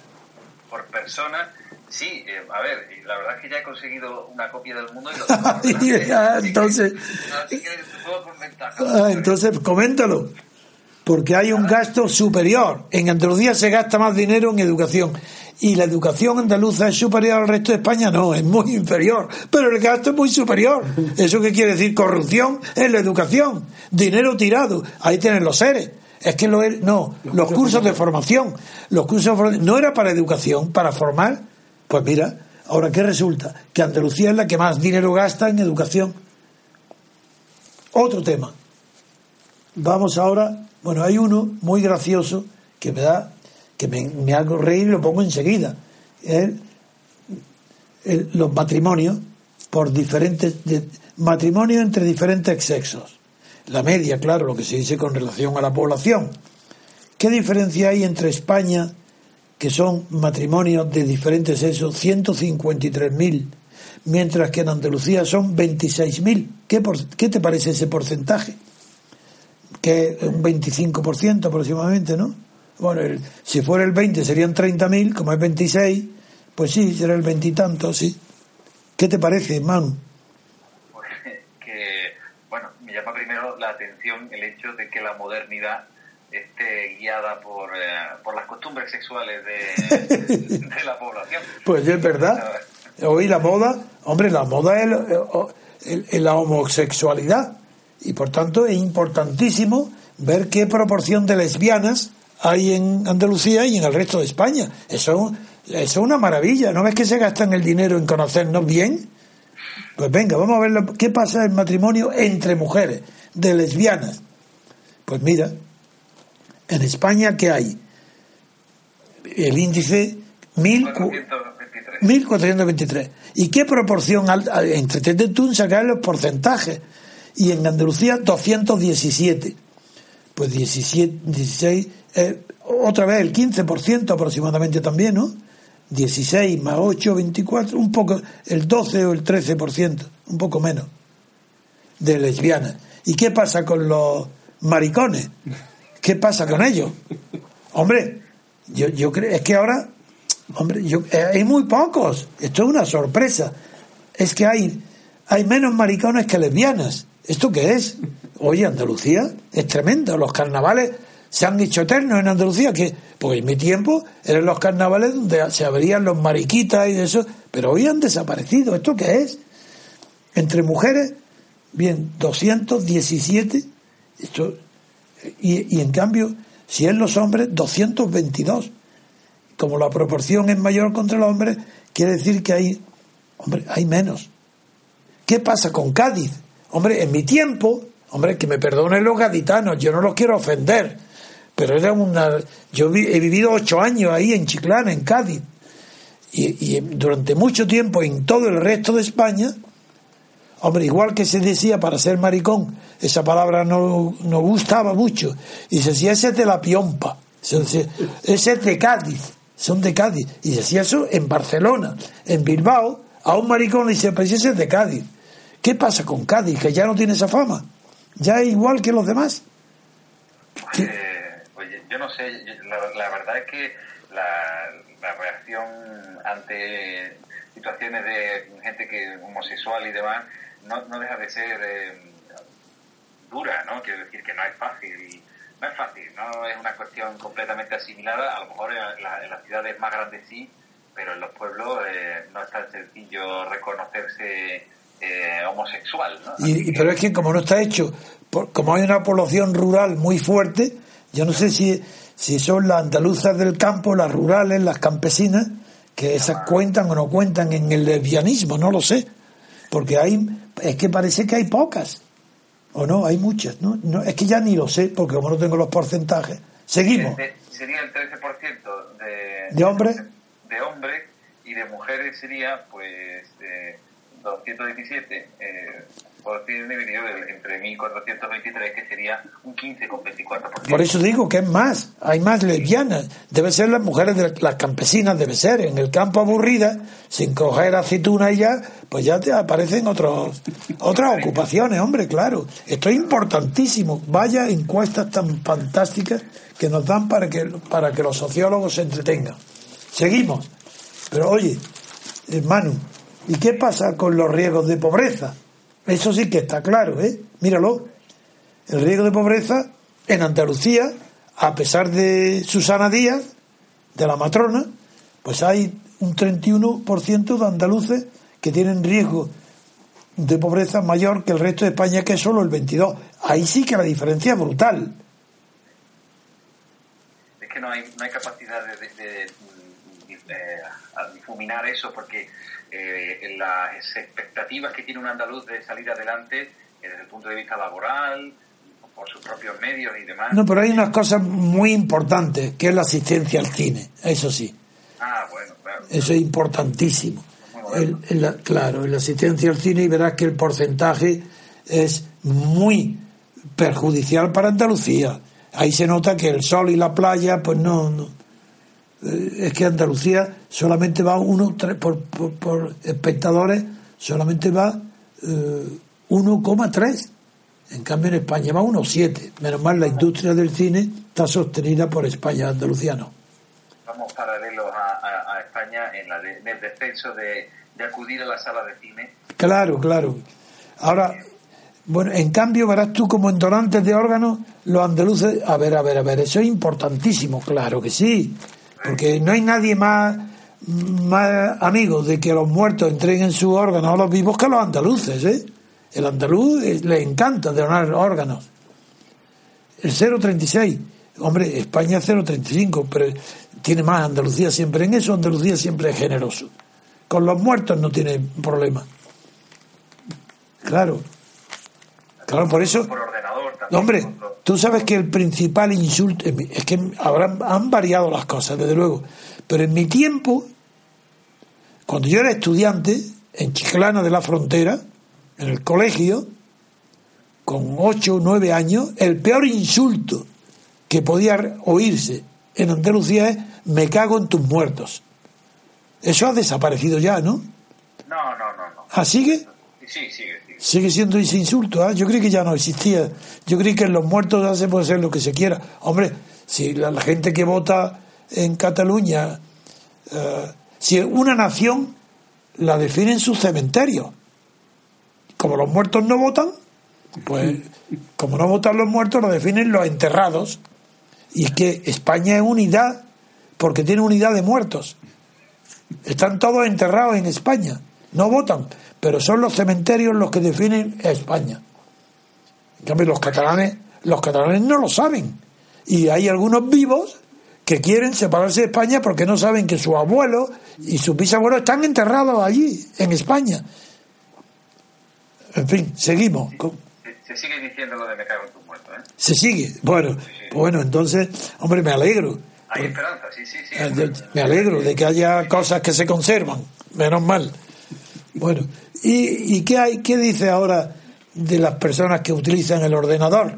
Por persona Sí, eh, a ver, la verdad es que ya he conseguido una copia del mundo y lo tengo entonces, ah, entonces, coméntalo. Porque hay un gasto superior. En Andalucía se gasta más dinero en educación y la educación andaluza es superior al resto de España, no, es muy inferior, pero el gasto es muy superior. ¿Eso qué quiere decir? Corrupción en la educación, dinero tirado, ahí tienen los seres. Es que lo no, los cursos de formación, los cursos de no era para educación, para formar. Pues mira, ahora qué resulta? Que Andalucía es la que más dinero gasta en educación. Otro tema. Vamos ahora bueno, hay uno muy gracioso que me da, que me, hago reír y lo pongo enseguida. los matrimonios por diferentes matrimonios entre diferentes sexos. La media, claro, lo que se dice con relación a la población. ¿Qué diferencia hay entre España, que son matrimonios de diferentes sexos, 153.000, mientras que en Andalucía son 26.000? ¿Qué, ¿Qué te parece ese porcentaje? Que es un 25% aproximadamente, ¿no? Bueno, si fuera el 20 serían 30.000, como es 26, pues sí, será el veintitanto, sí. ¿Qué te parece, Manu? Pues que, bueno, me llama primero la atención el hecho de que la modernidad esté guiada por, eh, por las costumbres sexuales de, de la población. Pues es verdad. Hoy la moda, hombre, la moda es la homosexualidad y por tanto es importantísimo ver qué proporción de lesbianas hay en Andalucía y en el resto de España. Eso, es una maravilla. ¿No ves que se gastan el dinero en conocernos bien? Pues venga, vamos a ver qué pasa en matrimonio entre mujeres, de lesbianas. Pues mira, en España, ¿qué hay? El índice 1423. ¿Y qué proporción? Entre tú sacar los porcentajes y en Andalucía 217. Pues 17, 16, eh, otra vez el 15% aproximadamente también, ¿no? 16 más 8, 24, un poco, el 12 o el 13%, un poco menos, de lesbianas. ¿Y qué pasa con los maricones? ¿Qué pasa con ellos? Hombre, yo, yo creo, es que ahora, hombre, yo, eh, hay muy pocos, esto es una sorpresa, es que hay, hay menos maricones que lesbianas. ¿Esto qué es? Oye, Andalucía es tremendo. Los carnavales se han hecho eternos en Andalucía, que porque en mi tiempo eran los carnavales donde se abrían los mariquitas y eso, pero hoy han desaparecido. ¿Esto qué es? Entre mujeres, bien, 217, esto, y, y en cambio, si es los hombres, 222. Como la proporción es mayor contra los hombres, quiere decir que hay, hombre, hay menos. ¿Qué pasa con Cádiz? Hombre, en mi tiempo, hombre, que me perdonen los gaditanos, yo no los quiero ofender, pero era una. Yo he vivido ocho años ahí en Chiclana, en Cádiz, y, durante mucho tiempo en todo el resto de España, hombre, igual que se decía para ser maricón, esa palabra no, no gustaba mucho, y se decía ese es de la piompa, ese es de Cádiz, son de Cádiz, y se decía eso en Barcelona, en Bilbao, a un maricón le dice, pues ese es de Cádiz. ¿Qué pasa con Cádiz, que ya no tiene esa fama? ¿Ya es igual que los demás? Eh, oye, yo no sé, la, verdad es que la, reacción ante situaciones de gente que homosexual y demás no, no deja de ser eh, dura, ¿no? Quiero decir que no es fácil. No es fácil, no es una cuestión completamente asimilada. A lo mejor en, las ciudades más grandes sí, pero en los pueblos eh, no es tan sencillo reconocerse eh, homosexual. ¿no? Y, pero es que como no está hecho, como hay una población rural muy fuerte, yo no sé si, si son las andaluzas del campo, las rurales, las campesinas, que esas cuentan o no cuentan en el lesbianismo, no lo sé. Porque hay, es que parece que hay pocas. O no, hay muchas. ¿no? no es que ya ni lo sé, porque como no tengo los porcentajes. Seguimos. Sería el 13% de, de hombres. De hombres y de mujeres sería, pues, 217 eh, por dividido entre 1423, que sería un 15,24%. Por eso digo que es más, hay más lesbianas. Debe ser las mujeres, de las campesinas, debe ser. En el campo aburrida, sin coger aceituna y ya, pues ya te aparecen otros, otras ocupaciones, hombre, claro. Esto es importantísimo. Vaya encuestas tan fantásticas que nos dan para que, para que los sociólogos se entretengan. Seguimos. Pero oye, hermano, ¿Y qué pasa con los riesgos de pobreza? Eso sí que está claro, ¿eh? Míralo. El riesgo de pobreza en Andalucía, a pesar de Susana Díaz, de la matrona, pues hay un 31% de andaluces que tienen riesgo de pobreza mayor que el resto de España, que es solo el 22%. Ahí sí que la diferencia es brutal. Es que no hay, no hay capacidad de, de, difuminar eso, porque eh, las expectativas que tiene un andaluz de salir adelante eh, desde el punto de vista laboral, por sus propios medios y demás. No, pero hay unas cosas muy importantes, que es la asistencia al cine, eso sí. Ah, bueno, claro. Eso es importantísimo. claro, en la asistencia al cine y verás que el porcentaje es muy perjudicial para Andalucía. Ahí se nota que el sol y la playa, pues no, no. Es que Andalucía solamente va uno por, por, espectadores, solamente va eh, 1,3 en cambio, en España va 1,7. Menos mal, la industria del cine está sostenida por España, Andalucía no. Vamos paralelos a, España en, el descenso de, acudir a la sala de cine. Claro, claro. Ahora, bueno, en cambio, verás tú como en donantes de órganos, los andaluces. A ver, a ver, a ver, eso es importantísimo, claro que sí. Porque no hay nadie más, más amigo de que los muertos entreguen sus órganos a los vivos que los andaluces, ¿eh? El andaluz le encanta donar órganos. El 0,36. Hombre, España es 0,35, pero tiene más Andalucía siempre en eso. Andalucía siempre es generoso. Con los muertos no tiene problema. Claro. Claro, por eso. Hombre, tú sabes que el principal insulto. Es que habrán, han variado las cosas, desde luego. Pero en mi tiempo, cuando yo era estudiante, en Chiclana de la Frontera, en el colegio, con ocho o nueve años, el peor insulto que podía oírse en Andalucía es me cago en tus muertos. Eso ha desaparecido ya, ¿no? No, no, no. no. ¿Ah, sigue? Sigue, siendo ese insulto, ¿ah? Yo creí que ya no existía. Yo creí que los muertos ya se puede hacer lo que se quiera. Hombre, si la, gente que vota en Cataluña, eh, si una nación la define en sus cementerios como los muertos no votan, pues como no votan los muertos, lo definen los enterrados. Y que España es unidad porque tiene unidad de muertos. Están todos enterrados en España. No votan, pero son los cementerios los que definen a España. En cambio, los catalanes, los catalanes no lo saben. Y hay algunos vivos que quieren separarse de España porque no saben que su abuelo y su bisabuelo están enterrados allí, en España. En fin, seguimos. Se, sigue diciendo lo de me cago en tus muertos, ¿eh? Se sigue. Bueno, bueno, entonces, hombre, me alegro. Hay esperanza, sí, sí, sí. Eh, me alegro de que haya cosas que se conservan, menos mal. Bueno, ¿y, qué, hay, qué dice ahora de las personas que utilizan el ordenador?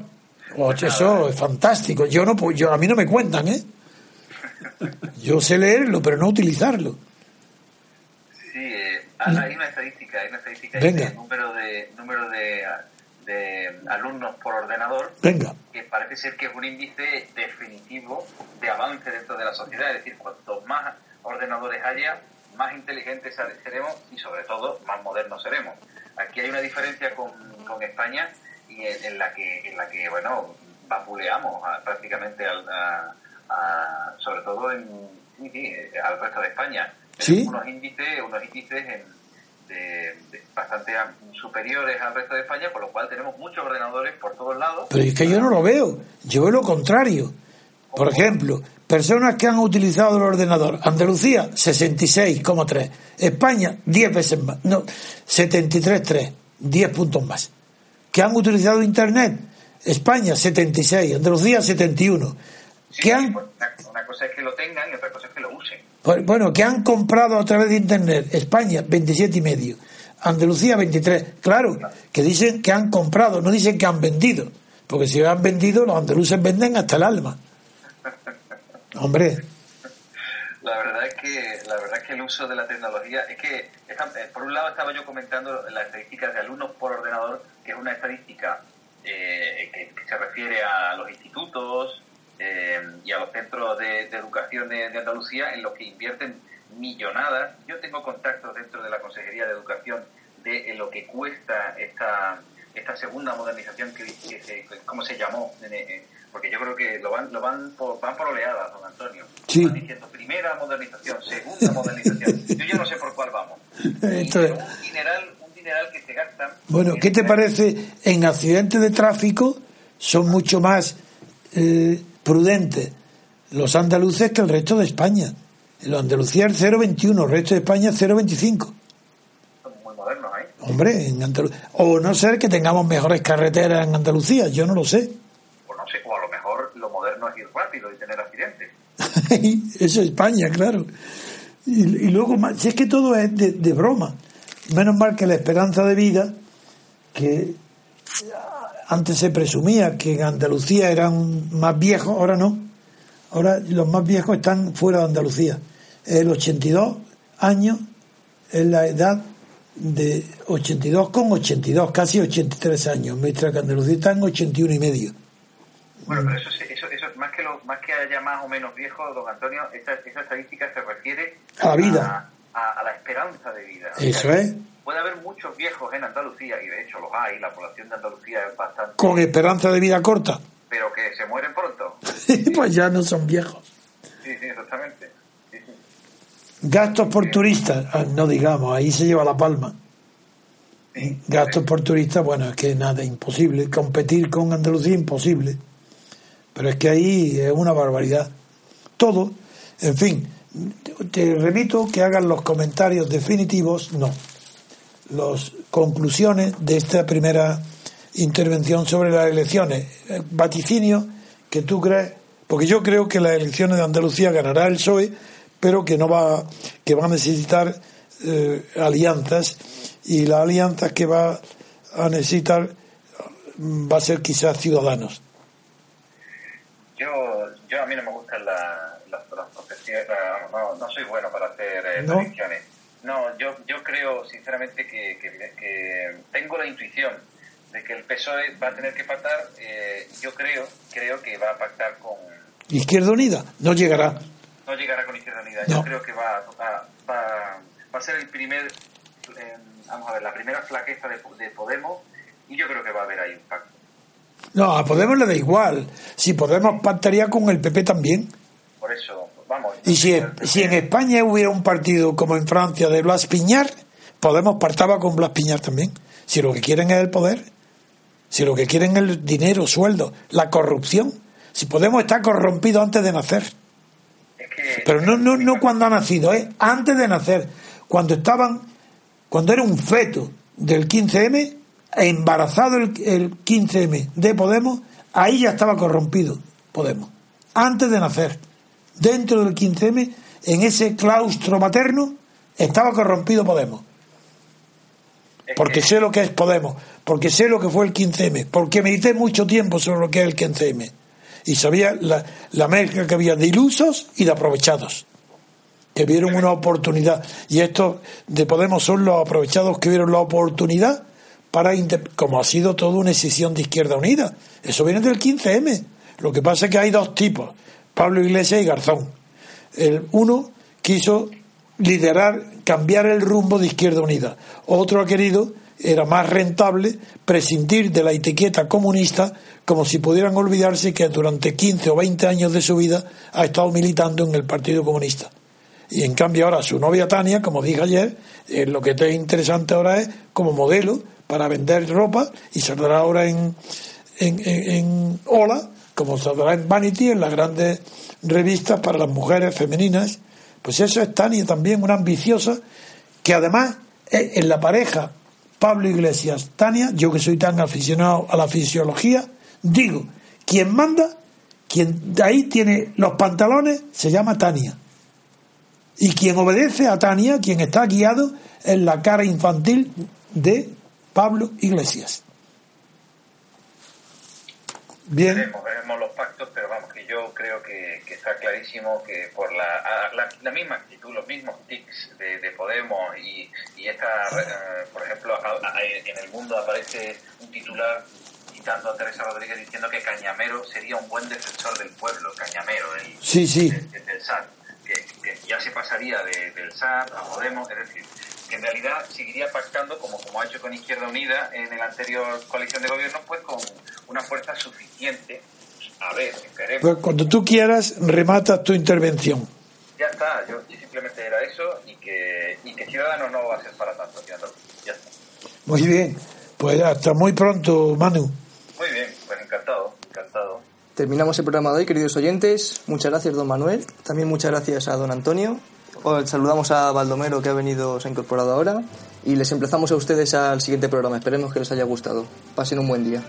Pues eso es fantástico. Yo no, yo, a mí no me cuentan, ¿eh? Yo sé leerlo, pero no utilizarlo. Sí, eh, hay una estadística, hay una estadística Venga. número de número de, de, alumnos por ordenador, Venga. que parece ser que es un índice definitivo de avance dentro de la sociedad. Es decir, cuanto más ordenadores haya, más inteligentes seremos y sobre todo más modernos seremos. Aquí hay una diferencia con, con España y en, la que en la que bueno vapuleamos prácticamente al, sobre todo en, al resto de España. ¿Sí? Unos índices, unos índices en, bastante superiores al resto de España, por lo cual tenemos muchos ordenadores por todos lados. Pero es que yo no lo veo, yo veo lo contrario. Por ejemplo, personas que han utilizado el ordenador. Andalucía, 66,3. España, 10 veces más. No, 73,3. 10 puntos más. Que han utilizado Internet. España, 76. Andalucía, 71. que han... una cosa es que lo tengan y otra cosa es que lo usen. Bueno, que han comprado a través de Internet. España, 27 y medio. Andalucía, 23. Claro, que dicen que han comprado, no dicen que han vendido. Porque si han vendido, los andaluces venden hasta el alma. Hombre. La verdad es que la verdad es que el uso de la tecnología es que eh, por un lado estaba yo comentando las estadísticas de alumnos por ordenador, que es una estadística eh, que, se refiere a los institutos, eh, y a los centros de, educación de, Andalucía en los que invierten millonadas. Yo tengo contactos dentro de la Consejería de Educación de lo que cuesta esta, esta segunda modernización que, ¿cómo se llamó? Porque yo creo que lo van, lo van, por, van por oleadas, don Antonio. Sí. Van diciendo primera modernización, segunda modernización. Yo ya no sé por cuál vamos. Esto es... un, dineral, un dineral que se gastan. Bueno, ¿qué te parece? En accidentes de tráfico son mucho más eh, prudentes los andaluces que el resto de España. En Andalucía es 0,21, el resto de España es 0,25. Son muy modernos ahí. Hombre, en Andalucía. O no ser que tengamos mejores carreteras en Andalucía, yo no lo sé. O no sé, o a lo mejor lo moderno es ir rápido y tener accidentes. Eso es España, claro. Y, luego, si es que todo es de, de broma. Menos mal que la esperanza de vida, que antes se presumía que en Andalucía eran más viejos, ahora no Ahora los más viejos están fuera de Andalucía. El 82 años es la edad de 82 con 82, casi 83 años, mientras que Andalucía está en 81 y medio. Bueno, pero eso, eso, eso más, que lo, más que haya más o menos viejo, don Antonio, esa, esa estadística se refiere a la vida, a, la esperanza de vida. Eso es. Puede haber muchos viejos en Andalucía, y de hecho los hay, la población de Andalucía es bastante... Con esperanza de vida corta pero que se mueren pronto. pues ya no son viejos. Sí, sí, exactamente. Gastos por turistas, ah, no digamos, ahí se lleva la palma. Gastos por turistas, bueno, es que nada, imposible. Competir con Andalucía, imposible. Pero es que ahí es una barbaridad. Todo, en fin, te remito que hagan los comentarios definitivos, no, las conclusiones de esta primera intervención sobre las elecciones. Eh, vaticinio que tú crees, porque yo creo que las elecciones de Andalucía ganará el PSOE, pero que no va, que va a necesitar eh, alianzas y las alianzas que va a necesitar mm, va a ser quizás Ciudadanos. Yo, yo a mí no me gustan las, las, profesiones, no, no, soy bueno para hacer eh, predicciones. ¿No? yo, yo creo sinceramente que, que tengo la intuición de que el PSOE va a tener que pactar, eh, yo creo, creo que va a pactar con... Izquierda Unida, no llegará. No llegará con Izquierda Unida, yo creo que va, va, va, a ser el primer, eh, vamos a ver, la primera flaqueza de, Podemos y yo creo que va a haber ahí un pacto. No, a Podemos le da igual. Si Podemos pactaría con el PP también. Por eso, vamos. Y si, si en España hubiera un partido como en Francia de Blas Piñar, Podemos partaba con Blas Piñar también. Si lo que quieren es el poder. Si lo que quieren es el dinero, sueldo, la corrupción. Si Podemos estar corrompido antes de nacer. Pero no, no, no cuando ha nacido, ¿eh? antes de nacer. Cuando estaban, cuando era un feto del 15M, embarazado el, el 15M de Podemos, ahí ya estaba corrompido Podemos. Antes de nacer. Dentro del 15M, en ese claustro materno, estaba corrompido Podemos. Porque sé lo que es Podemos porque sé lo que fue el 15M, porque medité mucho tiempo sobre lo que es el 15M. Y sabía la, la mezcla que había de ilusos y de aprovechados, que vieron una oportunidad. Y estos de Podemos son los aprovechados que vieron la oportunidad para, como ha sido toda una decisión de Izquierda Unida. Eso viene del 15M. Lo que pasa es que hay dos tipos, Pablo Iglesias y Garzón. El uno quiso liderar, cambiar el rumbo de Izquierda Unida. Otro ha querido era más rentable prescindir de la etiqueta comunista como si pudieran olvidarse que durante 15 o 20 años de su vida ha estado militando en el Partido Comunista. Y en cambio ahora su novia Tania, como dije ayer, eh, lo que es interesante ahora es como modelo para vender ropa y saldrá ahora en, en, en, Ola, como saldrá en Vanity, en las grandes revistas para las mujeres femeninas. Pues eso es Tania también, una ambiciosa, que además eh, en la pareja Pablo Iglesias, Tania, yo que soy tan aficionado a la fisiología, digo, quien manda, quien de ahí tiene los pantalones, se llama Tania. Y quien obedece a Tania, quien está guiado, es la cara infantil de Pablo Iglesias. Bien. Veremos, los pactos, pero vamos, que yo creo que, está clarísimo que por la, la, misma actitud, los mismos tics de, Podemos y, y esta, eh, por ejemplo, en el mundo aparece un titular citando a Teresa Rodríguez diciendo que Cañamero sería un buen defensor del pueblo, Cañamero, el, sí, sí. del SAT, que, ya se pasaría del SAT a Podemos, es decir, que en realidad seguiría pactando, como, como ha hecho con Izquierda Unida en la anterior coalición de gobierno, pues con una fuerza suficiente. A ver, esperemos. Pues cuando tú quieras, rematas tu intervención. Ya está, yo, simplemente era eso y que, y que Ciudadanos no va a ser para tanto. Ya está. Muy bien, pues hasta muy pronto, Manu. Muy bien, pues encantado, encantado. Terminamos el programa de hoy, queridos oyentes. Muchas gracias, don Manuel. También muchas gracias a don Antonio. Saludamos a Baldomero que ha venido, se ha incorporado ahora. Y les emplazamos a ustedes al siguiente programa. Esperemos que les haya gustado. Pasen un buen día.